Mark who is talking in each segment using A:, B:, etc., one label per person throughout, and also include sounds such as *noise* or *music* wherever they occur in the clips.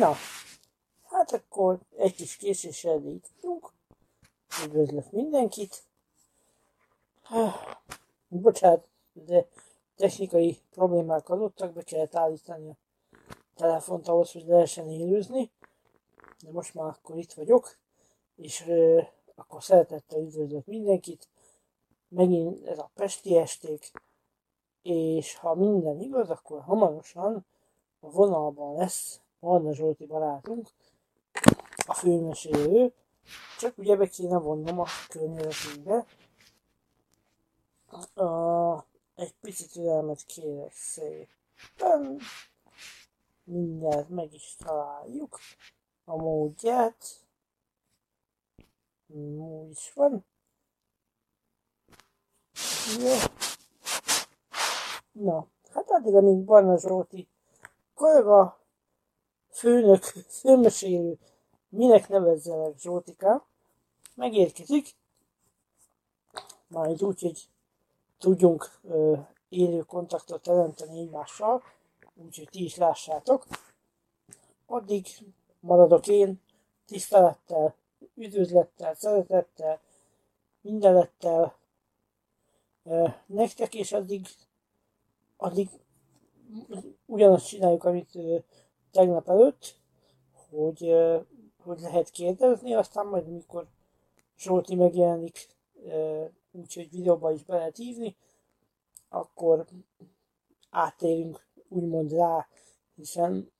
A: Na, hát akkor egy kis késéssel így tudunk. Üdvözlök mindenkit. Bocsánat, de technikai problémák adottak, be kellett állítani a telefont ahhoz, hogy lehessen élőzni. De most már akkor itt vagyok, és euh, akkor szeretettel üdvözlök mindenkit. Megint ez a Pesti esték, és ha minden igaz, akkor hamarosan a vonalban lesz Marna Zsolti barátunk, a főmesélő, csak ugye be kéne vonnom a környezetünkbe. Uh, egy picit türelmet kérek szépen. Mindjárt meg is találjuk a módját. Úgy is van. Jó. Na, hát addig, amíg Barna Zsolti kollega, főnök, főmesélő, minek nevezzenek Zsoltika, megérkezik, majd úgy, hogy tudjunk ö, élő kontaktot teremteni egymással, úgyhogy ti is lássátok. Addig maradok én tisztelettel, üdvözlettel, szeretettel, mindenettel ö, nektek, és addig, addig ugyanazt csináljuk, amit ö, tegnap előtt, hogy, hogy lehet kérdezni, aztán majd amikor Zsolti megjelenik, úgyhogy videóba is be lehet hívni, akkor átérünk úgymond rá, hiszen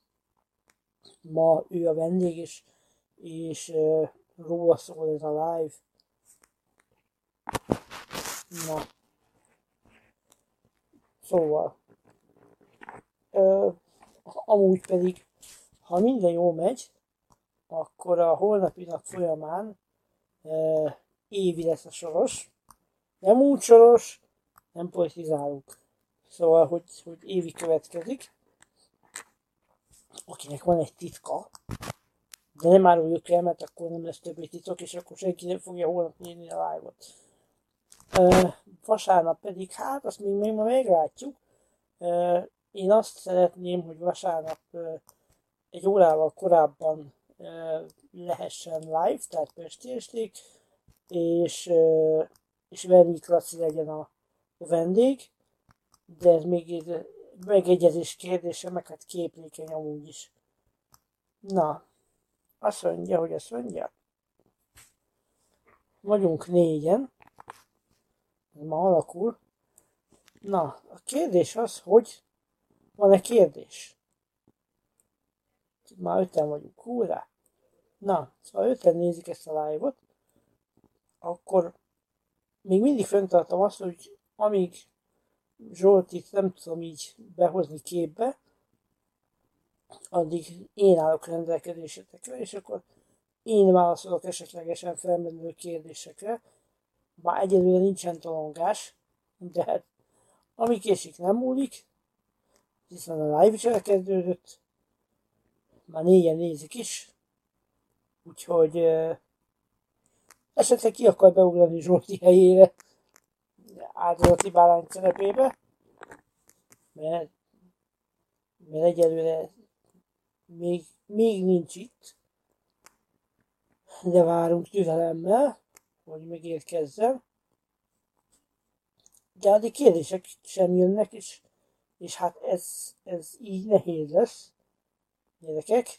A: ma ő a vendég, és, és róla szól ez a live. Na. Szóval. Amúgy pedig, ha minden jó megy, akkor a holnapi nap folyamán uh, évi lesz a soros, nem úgy soros, nem politizálunk. Szóval, hogy, hogy évi következik. Akinek van egy titka, de nem áruljuk el, mert akkor nem lesz többé titok, és akkor senki nem fogja holnap nézni a live-ot. Uh, vasárnap pedig, hát azt még, még ma meglátjuk. Uh, én azt szeretném, hogy vasárnap egy órával korábban lehessen live, tehát pestiesték, és és Vernyik Laci legyen a vendég, de ez még megegyezés kérdése, meg hát képlékeny amúgy is. Na, azt mondja, hogy azt mondja. Vagyunk négyen. Ma alakul. Na, a kérdés az, hogy van-e kérdés? Már öten vagyunk, húrá! Na, szóval öten nézik ezt a live-ot, akkor még mindig fenntartom azt, hogy amíg Zsoltit nem tudom így behozni képbe, addig én állok rendelkezésetekre, és akkor én válaszolok esetlegesen felmerülő kérdésekre. Bár egyelőre nincsen talongás, de hát ami késik nem múlik, hiszen a live is elkezdődött, már négyen nézik is, úgyhogy esetleg ki akar beugrani Zsolti helyére áldozati bárány szerepébe, mert, mert egyelőre még, még nincs itt, de várunk türelemmel, hogy megérkezzen. De addig kérdések sem jönnek, és, és hát ez, ez így nehéz lesz, gyerekek.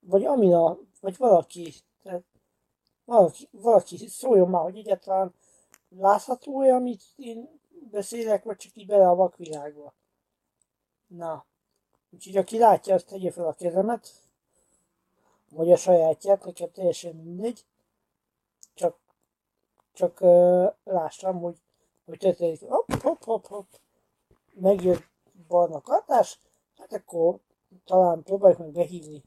A: Vagy Amina, vagy valaki, tehát valaki, valaki szóljon már, hogy egyáltalán látható-e, amit én beszélek, vagy csak így bele a vakvilágba. Na, úgyhogy aki látja, azt tegye fel a kezemet, vagy a sajátját, nekem teljesen mindegy. Csak, csak uh, lássam, hogy, hogy történik. Hopp, hopp, hopp, hopp. Megjött barna katás, hát akkor talán próbáljuk meg behívni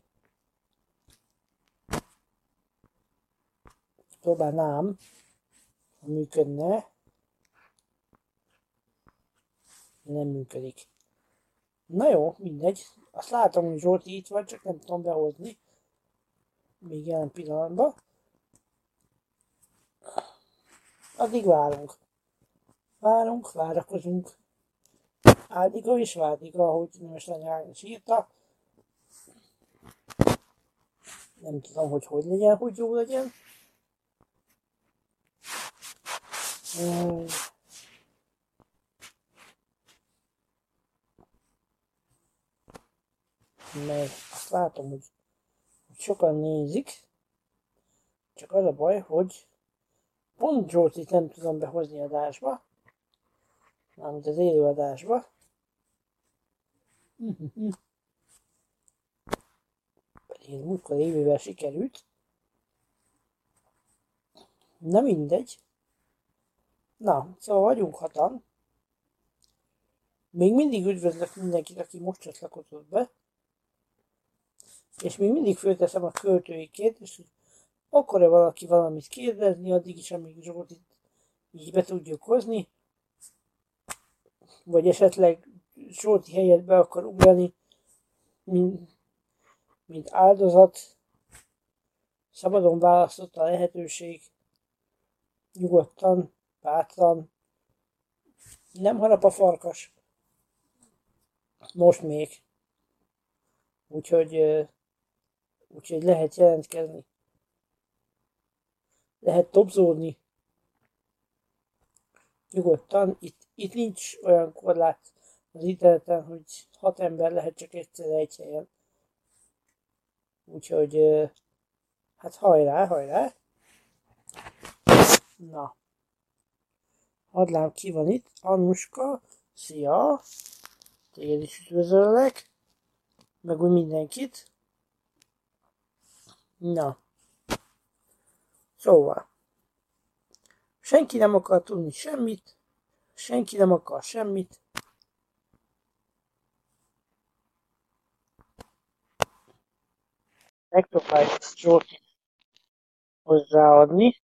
A: próbálnám, ha működne. Nem működik. Na jó, mindegy. Azt látom, hogy Zsolti itt van, csak nem tudom behozni. Még jelen pillanatban. Addig várunk. Várunk, várakozunk. Áldiga és Vádiga, ahogy Nemes Lány Ágnes írta. Nem tudom, hogy hogy legyen, hogy jó legyen. Mert azt látom, hogy, hogy sokan nézik. Csak az a baj, hogy pont Zsoltit nem tudom behozni adásba. Mármint az élőadásba. Pedig múltkor évővel sikerült. Na mindegy. Na, szóval vagyunk hatan. Még mindig üdvözlök mindenkit, aki most csatlakozott be. És még mindig fölteszem a költői kérdést, hogy akar-e valaki valamit kérdezni, addig is, amíg Zsoltit így be tudjuk hozni. Vagy esetleg Zsolti helyet be akar ugrani, mint, mint áldozat. Szabadon választott a lehetőség. Nyugodtan bátran. Nem harap a farkas. Most még. Úgyhogy, úgyhogy lehet jelentkezni. Lehet topzódni. Nyugodtan. Itt, itt nincs olyan korlát az interneten, hogy hat ember lehet csak egyszer egy helyen. Úgyhogy, hát hajrá, hajrá. Na. Adlám ki van itt. Anuska, szia! Téged is üdvözöllek. Meg úgy mindenkit. Na. Szóval. Senki nem akar tudni semmit. Senki nem akar semmit. Megpróbáljuk Zsolti hozzáadni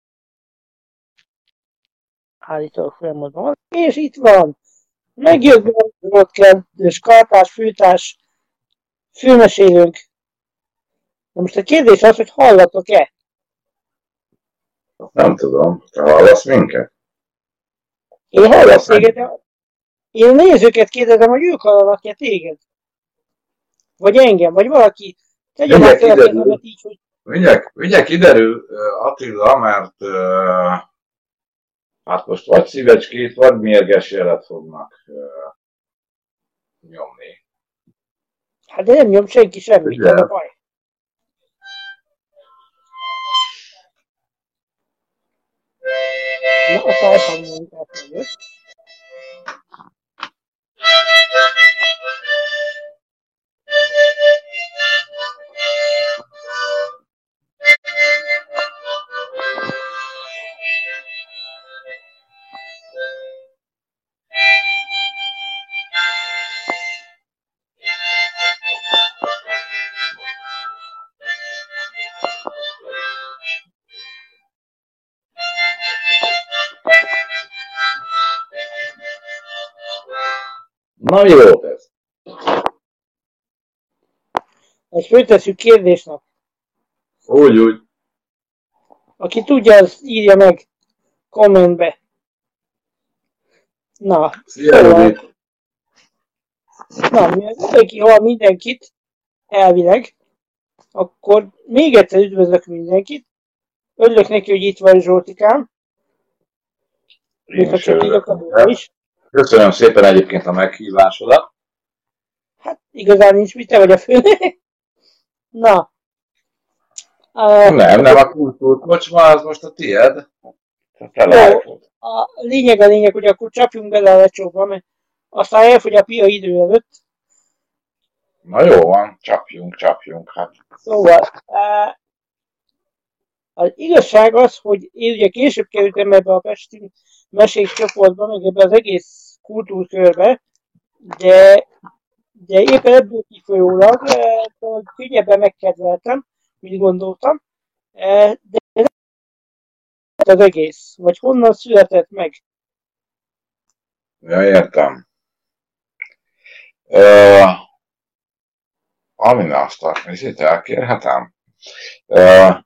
A: állítólag folyamatban van, és itt van. Megjött volt kedves kartás, fűtás, főmesélőnk. Na most a kérdés az, hogy hallatok-e?
B: Nem tudom. Te hallasz minket?
A: Én hallasz téged, de én nézőket kérdezem, hogy ők hallanak-e téged? Vagy engem, vagy valaki meg a így, hogy...
B: Mindjárt, mindjárt kiderül Attila, mert Hát most vagy szívecskét, vagy mérges jelet fognak nyomni.
A: Hát de nem nyom senki semmit, nem a baj. Na, a.
B: Na jó ez.
A: Ezt föltesszük kérdésnek.
B: Úgy, úgy.
A: Aki tudja, az írja meg kommentbe. Na.
B: Szia, szóval,
A: Na, mindenki hall mindenkit, elvileg, akkor még egyszer üdvözlök mindenkit. Örülök neki, hogy itt van Zsoltikám.
B: Ha csak a is. Köszönöm szépen egyébként a meghívásodat.
A: Hát igazán nincs mit, te vagy a fő. *laughs* Na.
B: Uh, nem, nem a kultúrt kocsma, az most a tied.
A: Jó, a lényeg a lényeg, hogy akkor csapjunk bele a lecsóba, mert aztán elfogy a pia idő előtt.
B: Na jó van, csapjunk, csapjunk. Hát.
A: Szóval, uh, az igazság az, hogy én ugye később kerültem ebbe a Pesti mesék csoportba, meg ebbe az egész kultúrkörbe, de, de éppen ebből kifolyólag könnyebben megkedveltem, mint gondoltam, de nem az egész, vagy honnan született meg.
B: Ja, értem. Uh, amin azt a elkérhetem? Uh,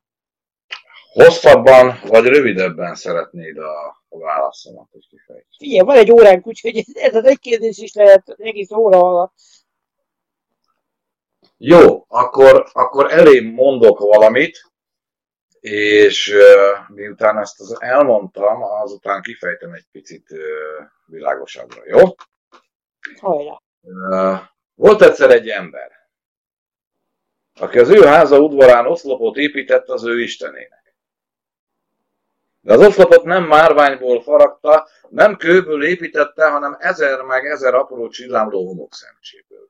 B: hosszabban vagy rövidebben szeretnéd a válaszomat is kifejtsem.
A: Figyelj, van egy óránk, úgyhogy ez az egy kérdés is lehet egész óra alatt.
B: Jó, akkor, akkor elém mondok valamit, és uh, miután ezt az elmondtam, azután kifejtem egy picit uh, világosabbra, jó?
A: Hajrá!
B: Uh, volt egyszer egy ember, aki az ő háza udvarán oszlopot épített az ő istenének. De az oszlopot nem márványból faragta, nem kőből építette, hanem ezer meg ezer apró csillámló homokszemcséből.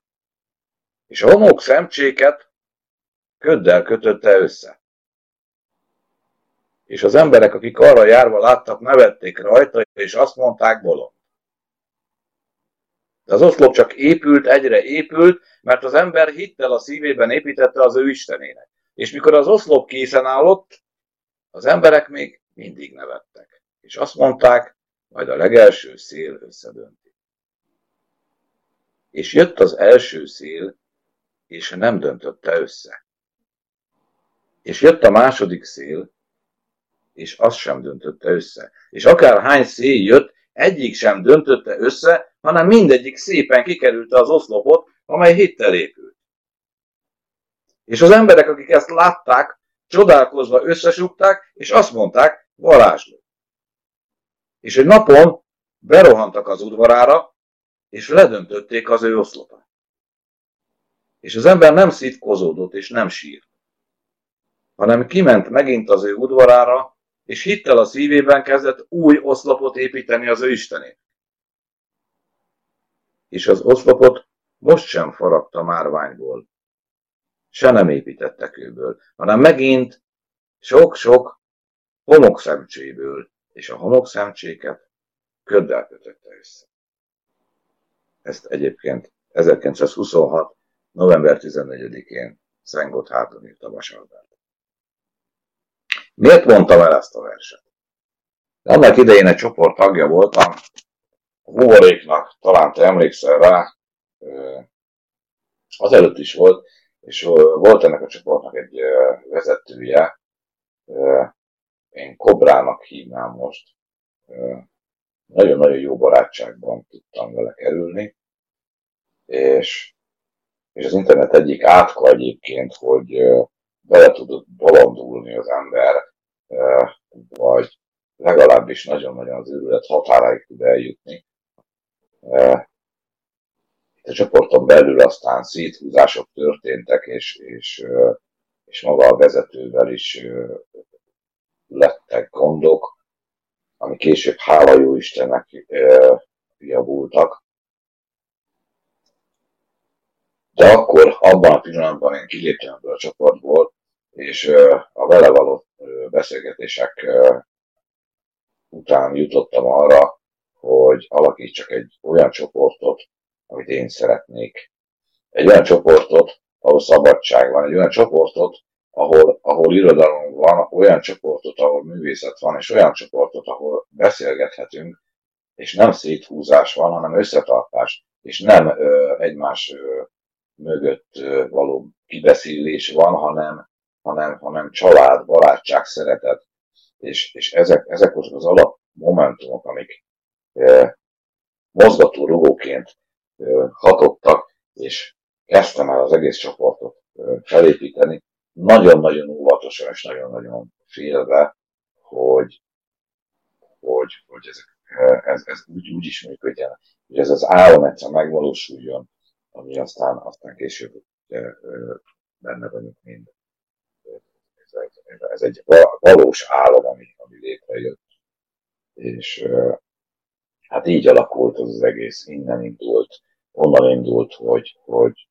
B: És a homokszemcséket köddel kötötte össze. És az emberek, akik arra járva láttak, nevették rajta, és azt mondták bolond. De az oszlop csak épült, egyre épült, mert az ember hittel a szívében építette az ő istenének. És mikor az oszlop készen állott, az emberek még mindig nevettek. És azt mondták, majd a legelső szél összedönti. És jött az első szél, és nem döntötte össze. És jött a második szél, és azt sem döntötte össze. És akár hány szél jött, egyik sem döntötte össze, hanem mindegyik szépen kikerülte az oszlopot, amely hittel épült. És az emberek, akik ezt látták, csodálkozva összesugták, és azt mondták, varázsló. És egy napon berohantak az udvarára, és ledöntötték az ő oszlopát. És az ember nem szitkozódott, és nem sírt, hanem kiment megint az ő udvarára, és hittel a szívében kezdett új oszlopot építeni az ő Istenét. És az oszlopot most sem faragta márványból, se nem építette kőből, hanem megint sok-sok homokszemcséből, és a homokszemcséket köddel kötötte össze. Ezt egyébként 1926. november 14-én Szent Gotthardon írta Vasaldán. Miért mondtam el ezt a verset? De annak idején egy csoport tagja voltam, a Humoréknak, talán te emlékszel rá, azelőtt is volt, és volt ennek a csoportnak egy vezetője, én Kobrának hívnám most, nagyon-nagyon jó barátságban tudtam vele kerülni, és, és az internet egyik átka egyébként, hogy bele tudott bolondulni az ember, vagy legalábbis nagyon-nagyon az őrület határáig tud eljutni. Itt a csoporton belül aztán széthúzások történtek, és, és, és maga a vezetővel is lettek gondok, ami később hála jó Istennek javultak. De akkor, abban a pillanatban én kiléptem ebből a csoportból, és a vele való beszélgetések után jutottam arra, hogy alakítsak egy olyan csoportot, amit én szeretnék. Egy olyan csoportot, ahol szabadság van, egy olyan csoportot, ahol, ahol irodalom van, olyan csoportot, ahol művészet van, és olyan csoportot, ahol beszélgethetünk, és nem széthúzás van, hanem összetartás, és nem ö, egymás ö, mögött ö, való kibeszélés van, hanem, hanem, hanem család, barátság, szeretet. És, és ezek, ezek azok az alap momentumok, amik e, mozgató rugóként e, hatottak, és kezdtem el az egész csoportot e, felépíteni, nagyon-nagyon óvatosan és nagyon-nagyon félve, hogy, hogy, hogy ezek, ez, ez úgy, úgy is működjen, hogy ez az állam egyszer megvalósuljon, ami aztán, aztán később ugye, benne vagyunk mind. Ez egy valós álom, ami, ami létrejött. És hát így alakult az, az egész, innen indult, onnan indult, hogy, hogy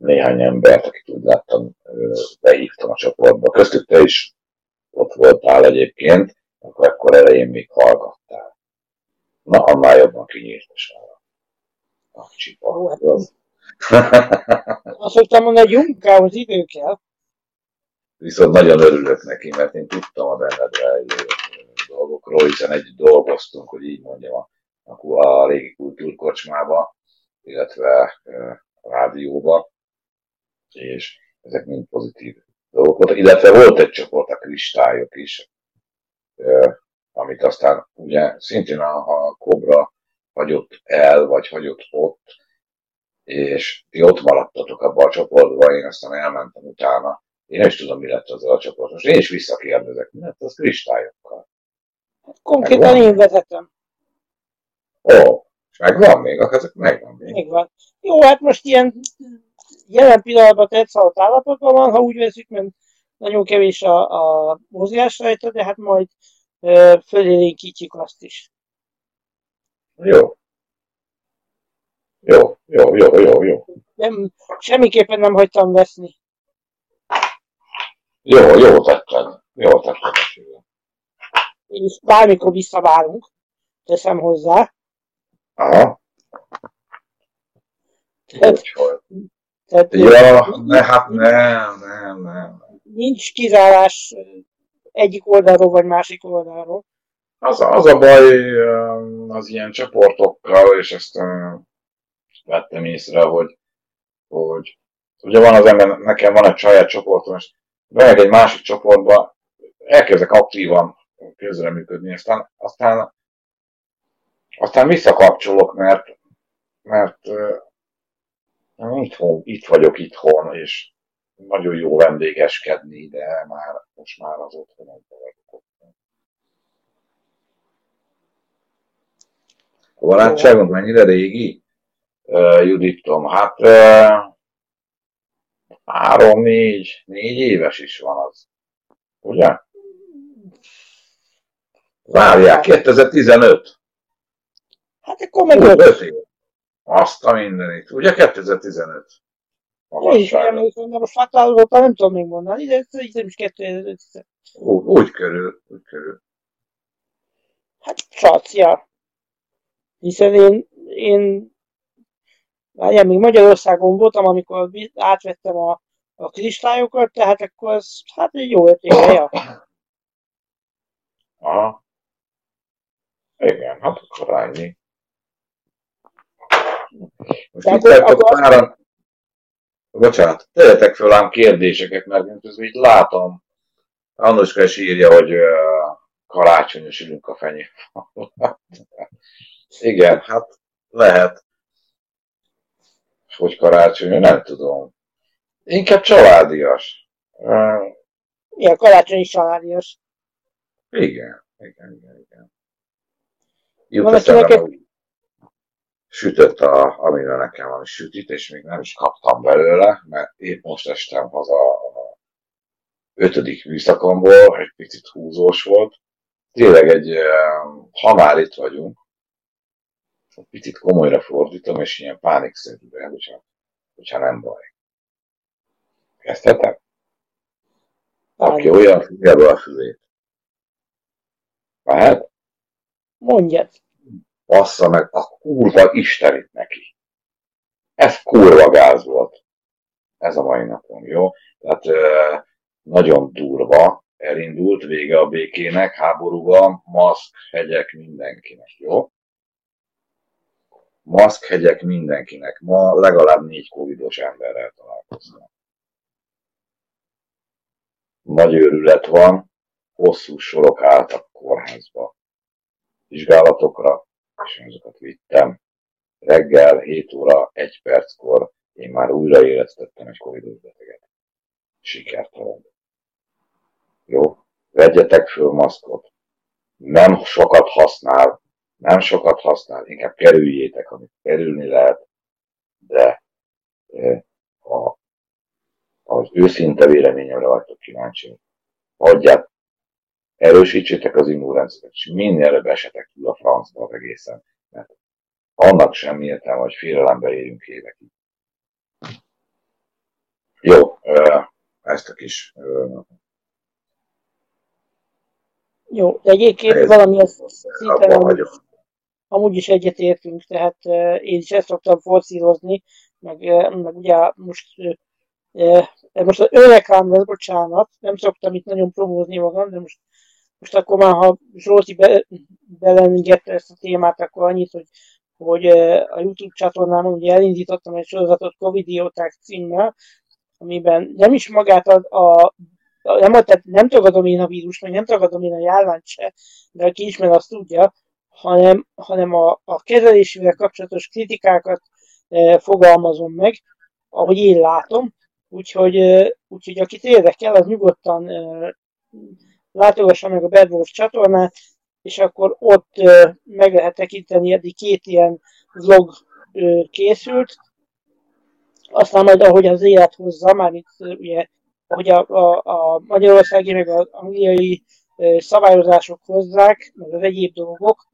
B: néhány embert, akit úgy láttam, behívtam a csoportba. Köztük te is ott voltál egyébként, akkor ekkor elején még hallgattál. Na, annál jobban kinyírtas arra. A csipa. Az.
A: Azt mondtam, hogy egy munkához idő kell.
B: Viszont nagyon örülök neki, mert én tudtam a benned dolgokról, hiszen együtt dolgoztunk, hogy így mondjam, a, a régi kultúrkocsmába, illetve a rádióba, és ezek mind pozitív dolgok voltak, illetve volt egy csoport a kristályok is, amit aztán ugye szintén a, a Kobra hagyott el, vagy hagyott ott, és ti ott maradtatok abban a csoportban, én aztán elmentem utána. Én is tudom, mi lett az a csoport. Most én is visszakérdezek, mi lett az kristályokkal?
A: Konkrétan én vezetem.
B: Ó, és megvan még, ezek megvan még.
A: Megvan. Jó, hát most ilyen jelen pillanatban tetszett állapotban van, ha úgy veszük, mert nagyon kevés a, a mozgás rajta, de hát majd fölélénkítjük azt is.
B: Jó. Jó, jó, jó, jó, jó.
A: Nem, semmiképpen nem hagytam veszni.
B: Jó, jó tetted. Jó tetted.
A: És bármikor visszavárunk, teszem hozzá.
B: Aha.
A: Tehát,
B: tehát, ja, ne, hát nem, nem, nem.
A: Nincs kizárás egyik oldalról vagy másik oldalról.
B: Az, az a baj az ilyen csoportokkal, és ezt vettem észre, hogy, hogy ugye van az ember, nekem van egy saját csoportom, és bemegyek egy másik csoportba, elkezdek aktívan közreműködni, aztán, aztán, aztán visszakapcsolok, mert, mert itthon, itt vagyok itthon, és nagyon jó vendégeskedni, de már most már az otthon vagyok. A barátságunk mennyire régi? Uh, Judittom, hát uh, három, négy, négy éves is van az. Ugye? Várják, 2015.
A: Hát akkor meg öt.
B: év. Azt a mindenit. Ugye 2015?
A: Én is emlékszem, de most határozottan nem tudom még mondani, de szerintem is 2015.
B: Úgy, úgy körül, úgy körül.
A: Hát csacia. Hiszen én, én várjál, még Magyarországon voltam, amikor átvettem a, a kristályokat, tehát akkor az, hát egy jó öt ja.
B: Aha. Igen, hát akkor annyi. Most itt akkor, páran... Bocsánat, tegyetek föl ám kérdéseket, mert én közben így látom. Annuska is írja, hogy uh, karácsonyos ülünk a fenyő. Igen, hát lehet. Hogy karácsony, nem tudom. Inkább családias.
A: Igen, karácsony is családias.
B: Igen, igen, igen, igen. Jut eszembe, sütött, a, amivel nekem van sütit, és még nem is kaptam belőle, mert épp most estem haza a ötödik műszakomból, egy picit húzós volt. Tényleg egy, ha már itt vagyunk, picit komolyra fordítom, és ilyen pánikszerűre, hogyha, hogyha nem baj. Kezdhetem? Aki olyan figyelő a fülét. Lehet?
A: Mondjad.
B: Bassza meg a kurva istenit neki. Ez kurva gáz volt. Ez a mai napon, jó? Tehát nagyon durva, elindult, vége a békének, háborúban, maszk, hegyek mindenkinek, jó? maszkhegyek mindenkinek. Ma legalább négy covidos emberrel találkoztam. Nagy őrület van, hosszú sorok álltak kórházba. Vizsgálatokra, és azokat vittem. Reggel 7 óra 1 perckor én már újra éreztettem egy covidos beteget. Sikertelen. Jó? Vegyetek föl maszkot. Nem sokat használ, nem sokat használ, inkább kerüljétek, amit kerülni lehet, de ha az őszinte véleményemre vagytok kíváncsi, adját, erősítsétek az immunrendszert, és minél előbb esetek túl a francba az egészen, mert annak semmi értelme, hogy félelembe érjünk évekig. Jó, ezt a kis
A: jó, de egyébként valami ezt szinte nem, amúgy is egyetértünk, tehát én is ezt szoktam forszírozni, meg, meg ugye most most az önreklám lesz, bocsánat, nem szoktam itt nagyon promózni magam, de most, most akkor már, ha Zsolti be, belengedte ezt a témát, akkor annyit, hogy, hogy a YouTube csatornámon ugye elindítottam egy sorozatot Covidióták címmel, amiben nem is magát a, a nem, tehát nem tagadom én a vírus, meg nem tagadom én a járványt se, de aki ismer, azt tudja, hanem, hanem a, a kezelésével kapcsolatos kritikákat fogalmazom meg, ahogy én látom. Úgyhogy, úgyhogy akit érdekel, az nyugodtan látogassa meg a Bad Wolf csatornát, és akkor ott meg lehet tekinteni, eddig két ilyen vlog készült. Aztán majd ahogy az élet hozza, már itt ugye, ahogy a, a, a magyarországi meg az angliai szabályozások hozzák, meg az egyéb dolgok,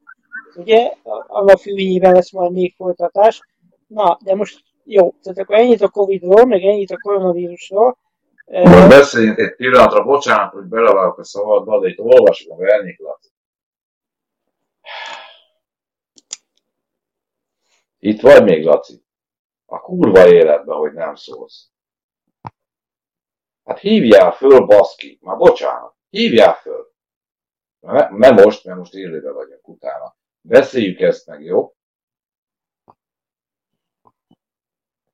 A: ugye, annak függvényében lesz majd még folytatás. Na, de most jó, tehát akkor ennyit a Covid-ról, meg ennyit a koronavírusról.
B: Most beszéljünk egy pillanatra, bocsánat, hogy belevágok a szabadba, de itt olvasom a verniklat. Itt vagy még, Laci? A kurva életben, hogy nem szólsz. Hát hívjál föl, baszki. Már bocsánat. Hívjál föl. Nem most, mert most élőben vagyunk utána. Beszéljük ezt meg, jó?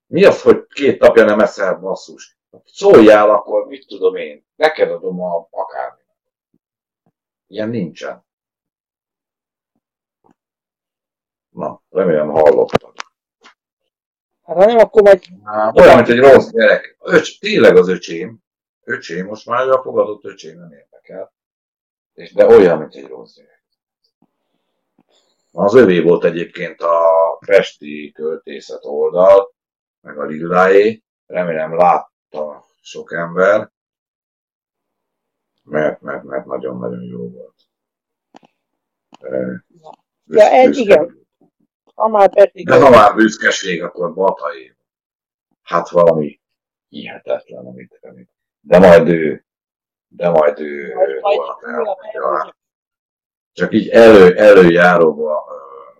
B: Mi az, hogy két napja nem eszel basszus? Szóljál akkor, mit tudom én, neked adom a akármi. Ilyen nincsen. Na, remélem hallottad.
A: Hát nem, akkor majd...
B: Hát, olyan, mint egy rossz gyerek. Öcs, tényleg az öcsém. Öcsém, most már a fogadott öcsém nem érdekel. És, de olyan, mint egy rossz gyerek. Az övé volt egyébként a Pesti költészet oldal, meg a Lilláé. Remélem látta sok ember, mert, mert, mert nagyon-nagyon jó volt.
A: Ja, ez igen. Ha már Pesti
B: De ha már büszkeség, akkor Batai. Hát valami hihetetlen, amit, amit. De majd ő, de majd ő
A: Majd- majd
B: holnap
A: holnap
B: elmondja.
A: elmondja.
B: Csak így elő, előjáróba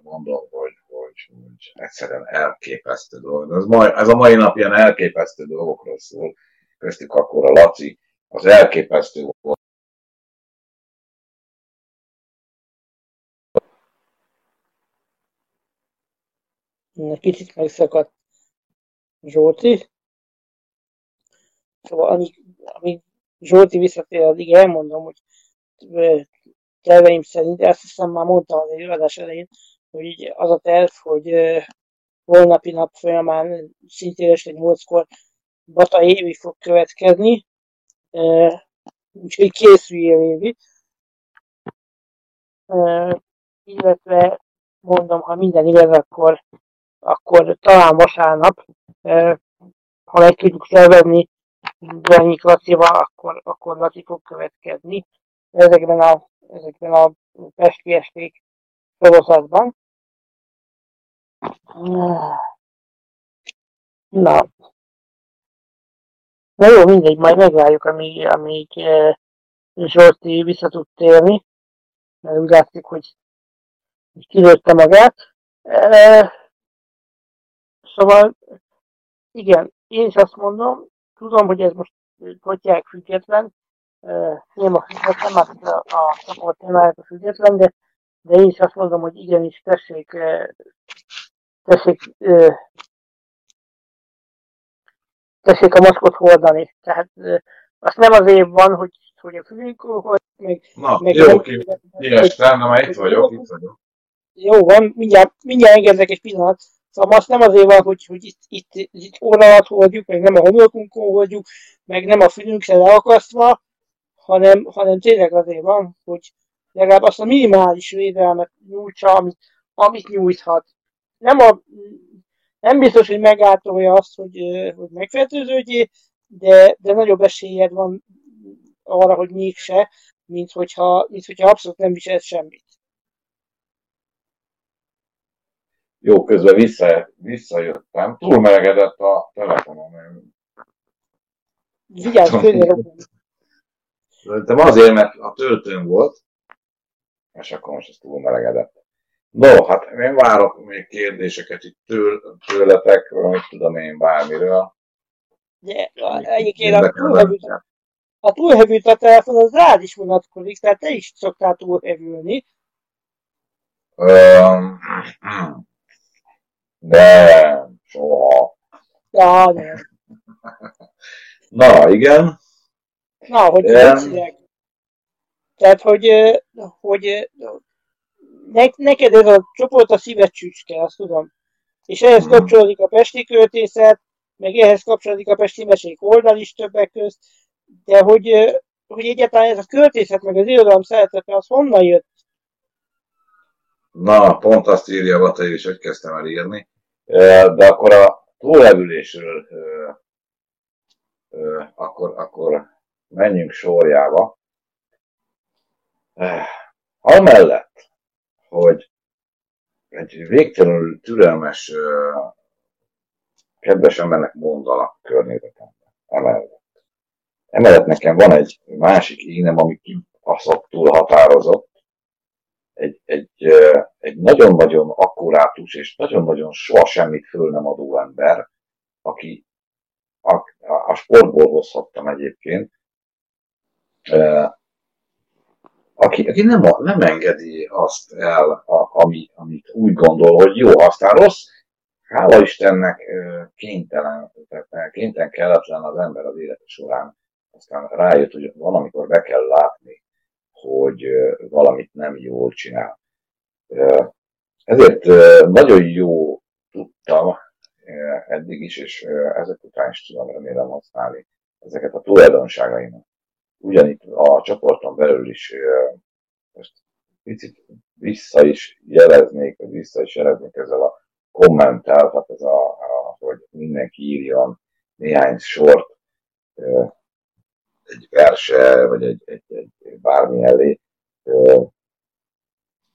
B: mondom, hogy, hogy, hogy egyszerűen elképesztő dolog. Ez, mai, ez a mai nap ilyen elképesztő dolgokról szól. Köztük akkor a Laci. Az elképesztő volt.
A: Kicsit megszakadt Zsolti. Szóval amíg, amíg Zsolti visszatér, addig elmondom, hogy terveim szerint, ezt hiszem már mondtam az előadás elején, hogy így az a terv, hogy holnapi nap folyamán szintén este 8-kor Bata Évi fog következni, úgyhogy készüljél Évi. Illetve mondom, ha minden igaz, akkor, akkor talán vasárnap, ha meg tudjuk szervezni Bernyik Lacival, akkor, akkor Laci fog következni ezekben a, ezekben a Pesti esték sorozatban. Na. Na jó, mindegy, majd megvárjuk, amíg, amíg eh, Zsolti vissza tud térni, mert úgy látszik, hogy kilőtte magát. Eh, szóval, igen, én is azt mondom, tudom, hogy ez most kotyák független, eh, nem a független, már a, a csoport a független, de, de én is azt mondom, hogy igenis tessék, eh, tessék, eh, tessék a maszkot hordani. Tehát eh, azt nem azért van, hogy, hogy a fülünkön, hogy meg,
B: Na,
A: meg
B: jó, ki, kiestem, de már itt vagyok, itt vagyok.
A: Jó van, mindjárt, mindjárt engednek egy pillanat. Szóval azt nem azért van, hogy, hogy itt, itt, itt óra alatt hordjuk, meg nem a homlokunkon hordjuk, meg nem a fülünkre leakasztva, hanem, hanem tényleg azért van, hogy legalább azt a minimális védelmet nyújtsa, amit, amit nyújthat. Nem, a, nem biztos, hogy megátolja azt, hogy, hogy megfertőződjél, de, de nagyobb esélyed van arra, hogy mégse, mint hogyha, mint hogyha abszolút nem viselsz semmit.
B: Jó, közben vissza, visszajöttem. Túlmelegedett a telefonom.
A: Vigyázz, főre.
B: Szerintem azért, mert a töltőn volt, és akkor most ez túlmelegedett. No, hát én várok még kérdéseket itt től, tőletek, mit tudom én bármiről.
A: De a- egyébként a túlhevült, a túlhevült a telefon az rád is vonatkozik, tehát te is szoktál túlhevülni.
B: De, soha.
A: Ja, nem. *laughs*
B: Na, igen.
A: Na, hogy beszéljek. Tehát, hogy, hogy ne, neked ez a csoport a szíved csücske, azt tudom. És ehhez kapcsolódik a Pesti költészet, meg ehhez kapcsolódik a Pesti mesék oldal is többek közt, de hogy, hogy egyáltalán ez a költészet, meg az irodalom szeretete, az honnan jött?
B: Na, pont azt írja Bata is, hogy kezdtem el írni. De akkor a túlevülésről akkor, akkor menjünk sorjába. Amellett, hogy egy végtelenül türelmes, kedves embernek mondanak környezetemben. Emellett. Emellett nekem van egy másik énem, ami kibaszott túl határozott. Egy, egy, egy nagyon-nagyon akkurátus és nagyon-nagyon soha semmit föl nem adó ember, aki a, a sportból hozhattam egyébként, aki, aki nem, nem engedi azt el, a, ami, amit úgy gondol, hogy jó, aztán rossz, hála Istennek kénytelen, tehát kénytelen kelletlen az ember az élete során. Aztán rájött, hogy van, amikor be kell látni, hogy valamit nem jól csinál. Ezért nagyon jó tudtam eddig is, és ezek után is tudom remélem használni ezeket a tulajdonságaimat ugyanitt a csoporton belül is most picit vissza is jeleznék, vagy vissza is jeleznék ezzel a kommenttel, tehát ez a, a hogy mindenki írjon néhány sort egy verse, vagy egy, egy, egy bármi elé,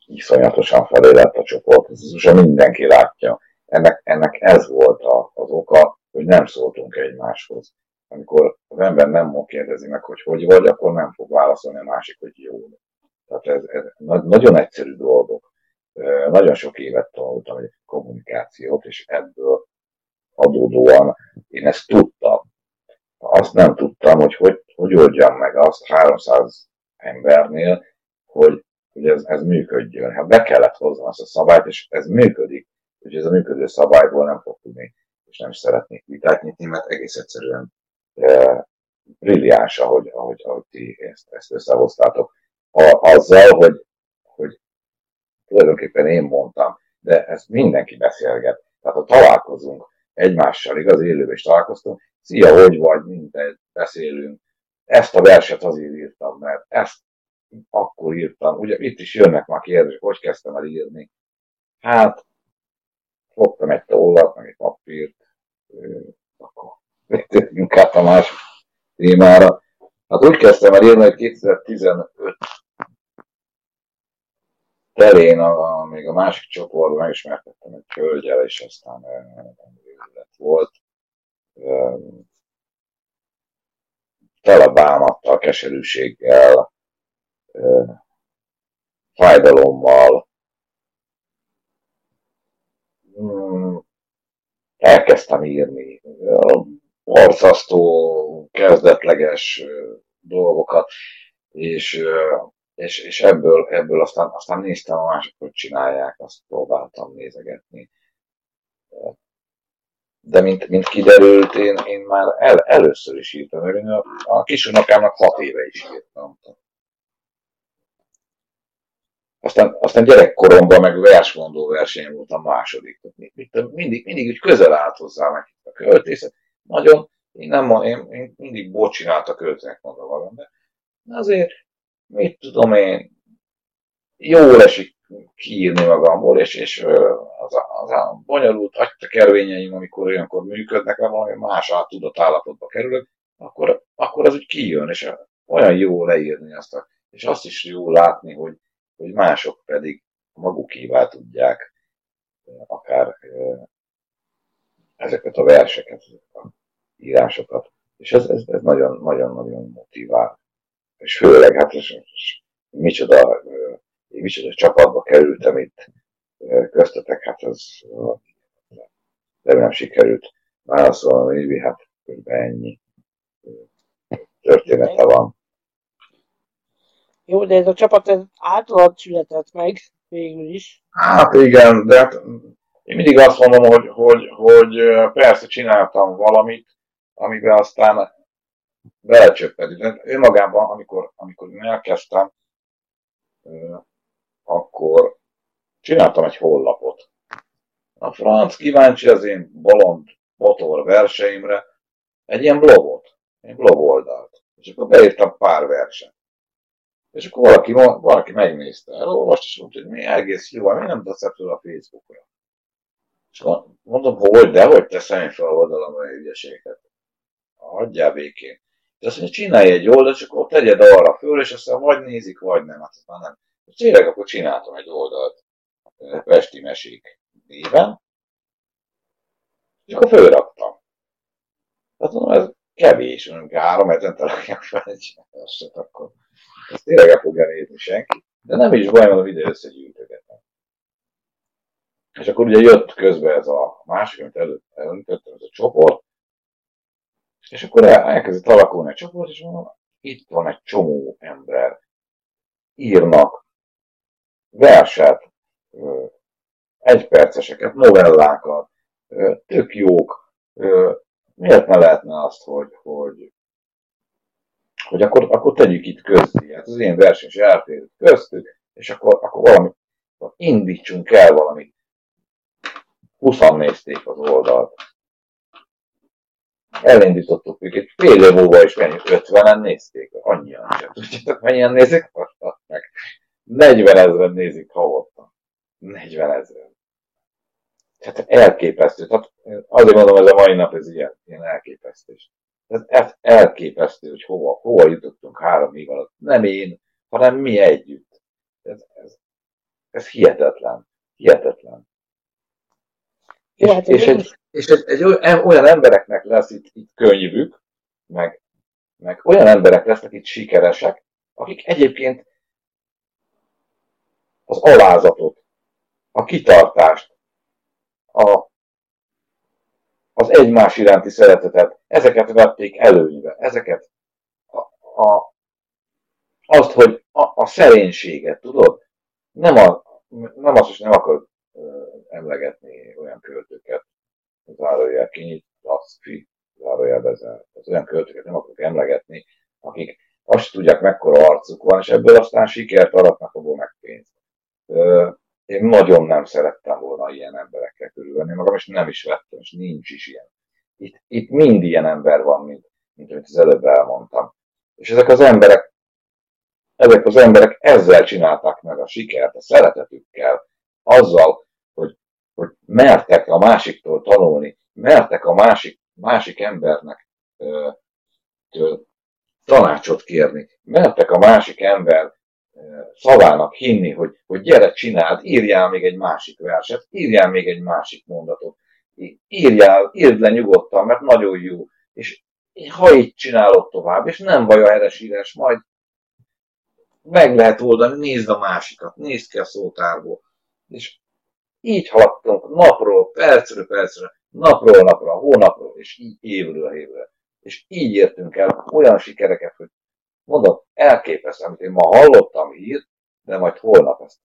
B: iszonyatosan felé lett a csoport, ez most mindenki látja. Ennek, ennek ez volt a, az oka, hogy nem szóltunk egymáshoz amikor az ember nem kérdezi meg, hogy hogy vagy, akkor nem fog válaszolni a másik, hogy jó. Tehát ez, ez nagyon egyszerű dolgok. Nagyon sok évet tanultam egy kommunikációt, és ebből adódóan én ezt tudtam. Azt nem tudtam, hogy hogy, hogy oldjam meg azt 300 embernél, hogy, hogy ez, ez működjön. Hát be kellett hoznom azt a szabályt, és ez működik. Úgyhogy ez a működő szabályból nem fog tudni, és nem szeretnék vitát nyitni, mert egész egyszerűen brilliáns, ahogy, ahogy, ahogy ti ezt, ezt összehoztátok. A, azzal, hogy, hogy tulajdonképpen én mondtam, de ezt mindenki beszélget. Tehát ha találkozunk egymással, igaz élőben is találkoztunk, szia, hogy vagy, mindegy, beszélünk. Ezt a verset azért írtam, mert ezt akkor írtam. Ugye itt is jönnek már kérdések, hogy kezdtem el írni. Hát, fogtam egy tollat, meg egy papírt, akkor át a másik témára. Hát úgy kezdtem el írni, hogy 2015 terén, a, még a másik csoportban megismertettem egy hölgyel, és aztán lett volt. Tele bámattal, keserűséggel, fájdalommal. Hmm, elkezdtem írni borzasztó, kezdetleges dolgokat, és, és, és ebből, ebből aztán, aztán néztem a mások, csinálják, azt próbáltam nézegetni. De mint, mint kiderült, én, én már el, először is írtam, mert én a, a kisunokámnak hat éve is írtam. Aztán, aztán gyerekkoromban meg versmondó versenyen voltam második. Mindig, mindig úgy közel állt hozzá meg a költészet nagyon, én nem én, én mindig bocsinált a költőnek mondom de azért, mit tudom én, jól esik kiírni magamból, és, és az, a, az a bonyolult agytekervényeim, amikor olyankor működnek, mert valami más állapotba kerülök, akkor, akkor az úgy kijön, és olyan jó leírni azt, a, és azt is jó látni, hogy, hogy mások pedig magukévá tudják akár ezeket a verseket, írásokat. És ez, ez, ez nagyon, nagyon, nagyon motivál. És főleg, hát és, és micsoda, micsoda csapatba kerültem itt köztetek, hát ez de nem sikerült válaszolni, hát kb. ennyi története van.
A: Jó, de ez a csapat ez általad született meg végül is.
B: Hát igen, de hát én mindig azt mondom, hogy, hogy, hogy persze csináltam valamit, amiben aztán belecsöppedünk. De önmagában, amikor, amikor én elkezdtem, akkor csináltam egy hollapot. A franc kíváncsi az én bolond motor verseimre egy ilyen blogot, egy blog oldalt. És akkor beírtam pár verset. És akkor valaki, valaki megnézte, elolvast, és mondta, hogy mi egész jó, mi nem teszed fel a Facebookra. És mondom, hogy, de hogy teszem fel a oldalon a ügyeséget. Hagyjál békén. És azt mondja, csinálj egy oldalt, és akkor tegyed arra föl, és aztán vagy nézik, vagy nem. Hát már nem. És tényleg akkor csináltam egy oldalt Pesti Mesék néven, és akkor fölraktam. Hát mondom, ez kevés, mondjuk három hetente rakják fel egy eset, akkor ezt tényleg el fogja nézni senki. De nem is baj, mondom, ide összegyűjtögetem. És akkor ugye jött közben ez a másik, amit előtt elöntöttem, ez a csoport, és akkor elkezdett alakulni a csoport, és mondom, itt van egy csomó ember, írnak verset, egyperceseket, novellákat, tök jók, miért ne lehetne azt, hogy, hogy, hogy akkor, akkor tegyük itt közé. Hát az én verseny is köztük, és akkor, akkor valami, indítsunk el valamit. 20 nézték az oldalt. Elindítottuk őket, fél év múlva is mennyi, 50-en nézték, annyian sem. Tudjátok, mennyien nézik? Meg 40 ezeren nézik havonta. 40 ezeren. Tehát elképesztő. Tehát azért mondom, ez a mai nap ez ilyen, ilyen elképesztő. Ez elképesztő, hogy hova, hova jutottunk három év alatt. Nem én, hanem mi együtt. Ez, ez, ez hihetetlen. Hihetetlen. És, hát és, egy, és egy, egy olyan embereknek lesz itt, itt könyvük, meg, meg olyan emberek lesznek itt sikeresek, akik egyébként az alázatot, a kitartást, a, az egymás iránti szeretetet, ezeket vették előnybe, ezeket a, a, azt, hogy a, a szerénységet, tudod? Nem, a, nem azt is nem akar emlegetni olyan költőket, zárójel kinyit, fi, zárójel bezár. Az olyan költőket nem akarok emlegetni, akik azt tudják, mekkora arcuk van, és ebből aztán sikert aratnak abból meg pénzt. Én nagyon nem szerettem volna ilyen emberekkel körülvenni magam, és nem is vettem, és nincs is ilyen. Itt, itt mind ilyen ember van, mint, mint amit az előbb elmondtam. És ezek az emberek, ezek az emberek ezzel csinálták meg a sikert, a szeretetükkel, azzal, hogy, hogy mertek a másiktól tanulni, mertek a másik, másik embernek ö, től tanácsot kérni, mertek a másik ember szavának hinni, hogy, hogy gyere, csináld, írjál még egy másik verset, írjál még egy másik mondatot, írjál, írd le nyugodtan, mert nagyon jó, és ha így csinálod tovább, és nem baj a heresírás, majd meg lehet oldani, nézd a másikat, nézd ki a szótárból, és így haladtunk napról, percről percre, napról napra, hónapról, és így évről évre. És így értünk el olyan sikereket, hogy mondom, elképesztő, amit én ma hallottam hírt, de majd holnap ezt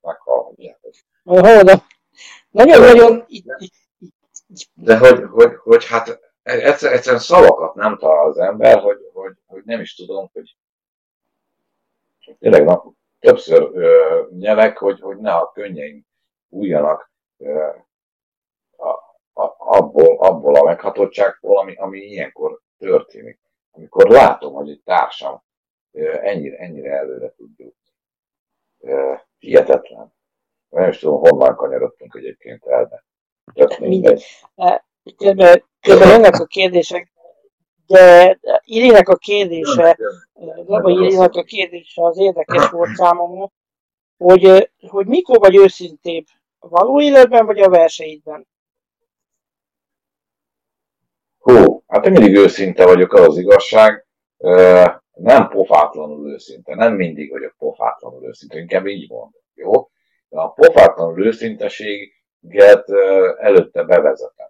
B: meghallhatjátok.
A: Holnap. Nagyon-nagyon...
B: De hogy, hogy, hogy hát egyszer, egyszerűen szavakat nem talál az ember, hogy, hogy, hogy nem is tudom, hogy tényleg na, többször ö, nyelek, hogy, hogy ne a könnyeim újjanak ö, a, a, abból, abból a meghatottságból, ami, ami ilyenkor történik amikor látom, hogy egy társam ennyire, ennyire előre tud jutni. Hihetetlen. Nem is tudom, honnan kanyarodtunk egyébként el, de mindegy.
A: Közben jönnek a kérdések, de Irinek a kérdése, Gaba Irinek a kérdése az érdekes volt számomra, hogy, hogy mikor vagy őszintébb, a való életben vagy a verseidben?
B: Hú, hát én mindig őszinte vagyok, az az igazság. Nem pofátlanul őszinte, nem mindig vagyok pofátlanul őszinte, inkább így mondom, jó? De a pofátlanul őszinteséget előtte bevezetem.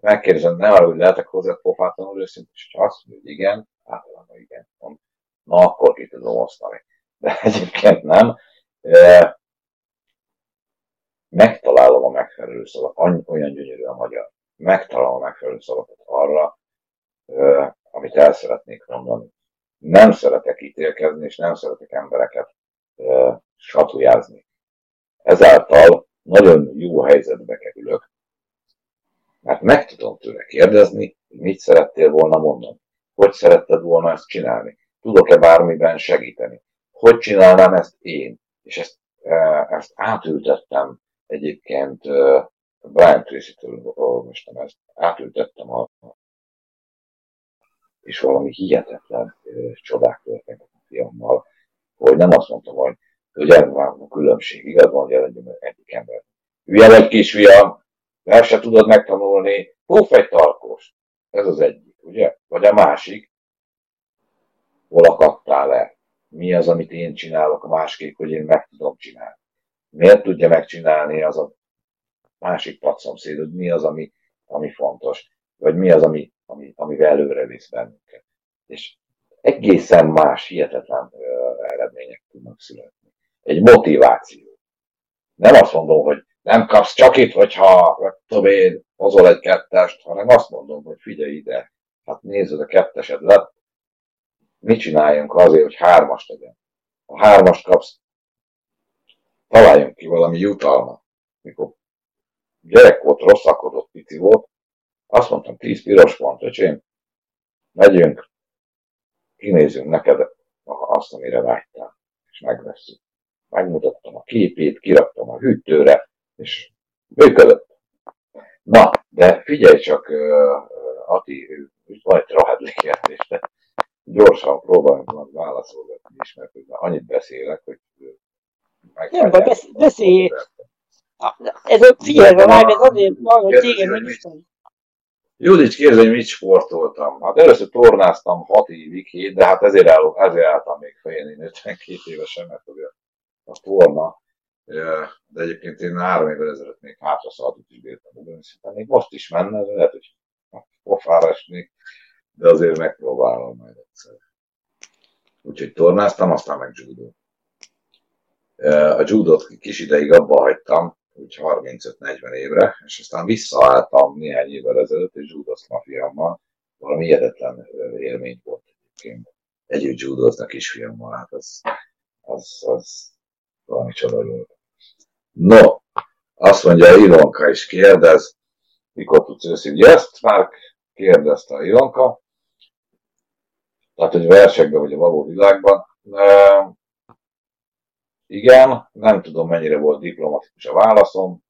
B: Megkérdezem, nem arra, hogy lehetek hozzá pofátlanul őszinte, és azt mondja, hogy igen, általában igen, mond. na akkor ki tudom osztani. De *laughs* egyébként nem. Megtalálom a megfelelő szavat, olyan gyönyörű a magyar megtalálom a megfelelő szavakat arra, amit el szeretnék mondani. Nem szeretek ítélkezni, és nem szeretek embereket satujázni. Ezáltal nagyon jó helyzetbe kerülök, mert meg tudom tőle kérdezni, hogy mit szerettél volna mondani, hogy szeretted volna ezt csinálni, tudok-e bármiben segíteni, hogy csinálnám ezt én, és ezt, e, ezt átültettem egyébként e, Brian Tracy-től olvastam ezt, átültettem a és valami hihetetlen csodák történtek a fiammal, hogy nem azt mondtam, hogy, hogy ez a különbség, igaz van, hogy egyik ember. Hülye vagy kisfiam, el se tudod megtanulni, puf egy tarkós. Ez az egyik, ugye? Vagy a másik, hol akadtál le? Mi az, amit én csinálok a másképp, hogy én meg tudom csinálni? Miért tudja megcsinálni az a másik padszomszéd, mi az, ami, ami fontos? Vagy mi az, ami, ami, amivel előre visz bennünket? És egészen más, hihetetlen eredmények tudnak születni. Egy motiváció. Nem azt mondom, hogy nem kapsz csak itt, hogyha, tudom én, hozol egy kettest, hanem azt mondom, hogy figyelj ide, hát nézd, a kettesed lett, mit csináljunk azért, hogy hármas legyen. Ha hármast kapsz, találjunk ki valami jutalmat. Mikor gyerek volt, rosszakodott, pici volt, azt mondtam, tíz piros pont, öcsém, megyünk, kinézünk neked azt, amire vágytál, és megveszünk. Megmutattam a képét, kiraktam a hűtőre, és működött. Na, de figyelj csak, Ati, rahedli kérdés, de gyorsan próbáljunk meg válaszolni is, mert annyit beszélek, hogy
A: nem, vagy besz, beszélj. Ez a figyelve meg, ez azért van, hogy téged meg is
B: Judics kérdezi, hogy mit sportoltam. Hát először tornáztam 6 évig, 7, de hát ezért, áll, ezért álltam még fején, én 52 évesen, mert ugye a torna, de egyébként én három évvel ezelőtt még hátra szaladut is bírtam ugrani, szinte még most is menne, de lehet, hogy pofára esnék, de azért megpróbálom majd egyszer. Úgyhogy tornáztam, aztán meg judo. A judot kis ideig abba hagytam, úgy 35-40 évre, és aztán visszaálltam néhány évvel ezelőtt, és judoztam a fiammal. Valami hihetetlen élmény volt egyébként. Együtt judoznak kisfiammal, hát az, az, az valami csoda volt. No, azt mondja, Ilonka is kérdez, mikor tudsz őszintén. Ezt már kérdezte a Ilonka, tehát, hogy versekben vagy a való világban. Igen, nem tudom mennyire volt diplomatikus a válaszom.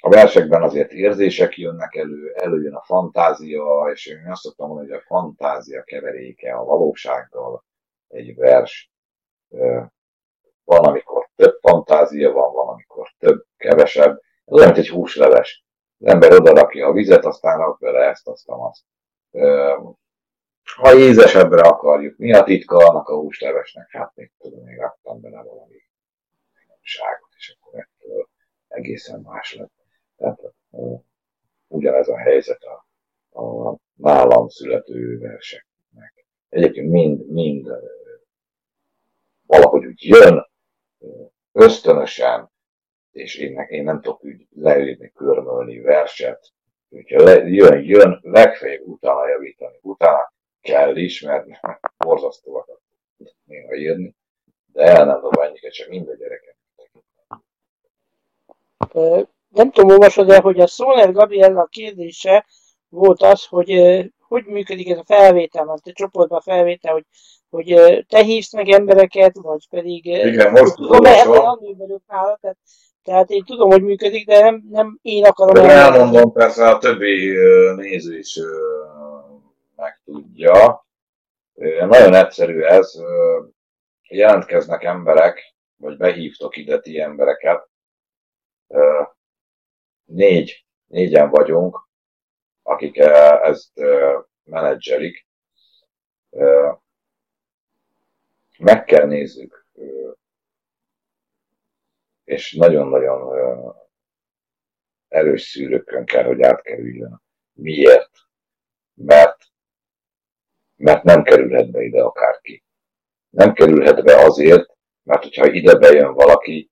B: A versekben azért érzések jönnek elő, előjön a fantázia, és én azt szoktam mondani, hogy a fantázia keveréke a valósággal egy vers. Van, amikor több fantázia van, van, amikor több, kevesebb. Ez olyan, mint egy húsleves. Az ember odarakja a vizet, aztán rak bele ezt, aztán azt ha ízesebbre akarjuk, mi a titka annak a húslevesnek? Hát még tudom, még raktam bele valami ságot, és akkor ettől egészen más lett. Tehát ugyanez a helyzet a, a nálam születő verseknek. Egyébként mind, mind valahogy úgy jön, ösztönösen, és én, én nem tudok úgy leírni, körmölni verset, hogyha le, jön, jön, legfeljebb utána javítani, utána kell is, mert *laughs* borzasztóak néha írni, de el nem tudom ennyiket, csak mind a gyereket.
A: Nem tudom, olvasod el, hogy a Szóler Gabriella kérdése volt az, hogy hogy működik ez a felvétel, mert a csoportban felvétel, hogy, hogy te hívsz meg embereket, vagy pedig...
B: Igen, most
A: tudom, nála, tehát, tehát én tudom, hogy működik, de nem, nem én akarom...
B: De elmondom, persze a többi néző is megtudja. Nagyon egyszerű ez, jelentkeznek emberek, vagy behívtok ide ti embereket. Négy, négyen vagyunk, akik ezt menedzselik. Meg kell nézzük, és nagyon-nagyon erős szűrőkön kell, hogy átkerüljön. Miért? Mert mert nem kerülhet be ide akárki. Nem kerülhet be azért, mert hogyha ide bejön valaki,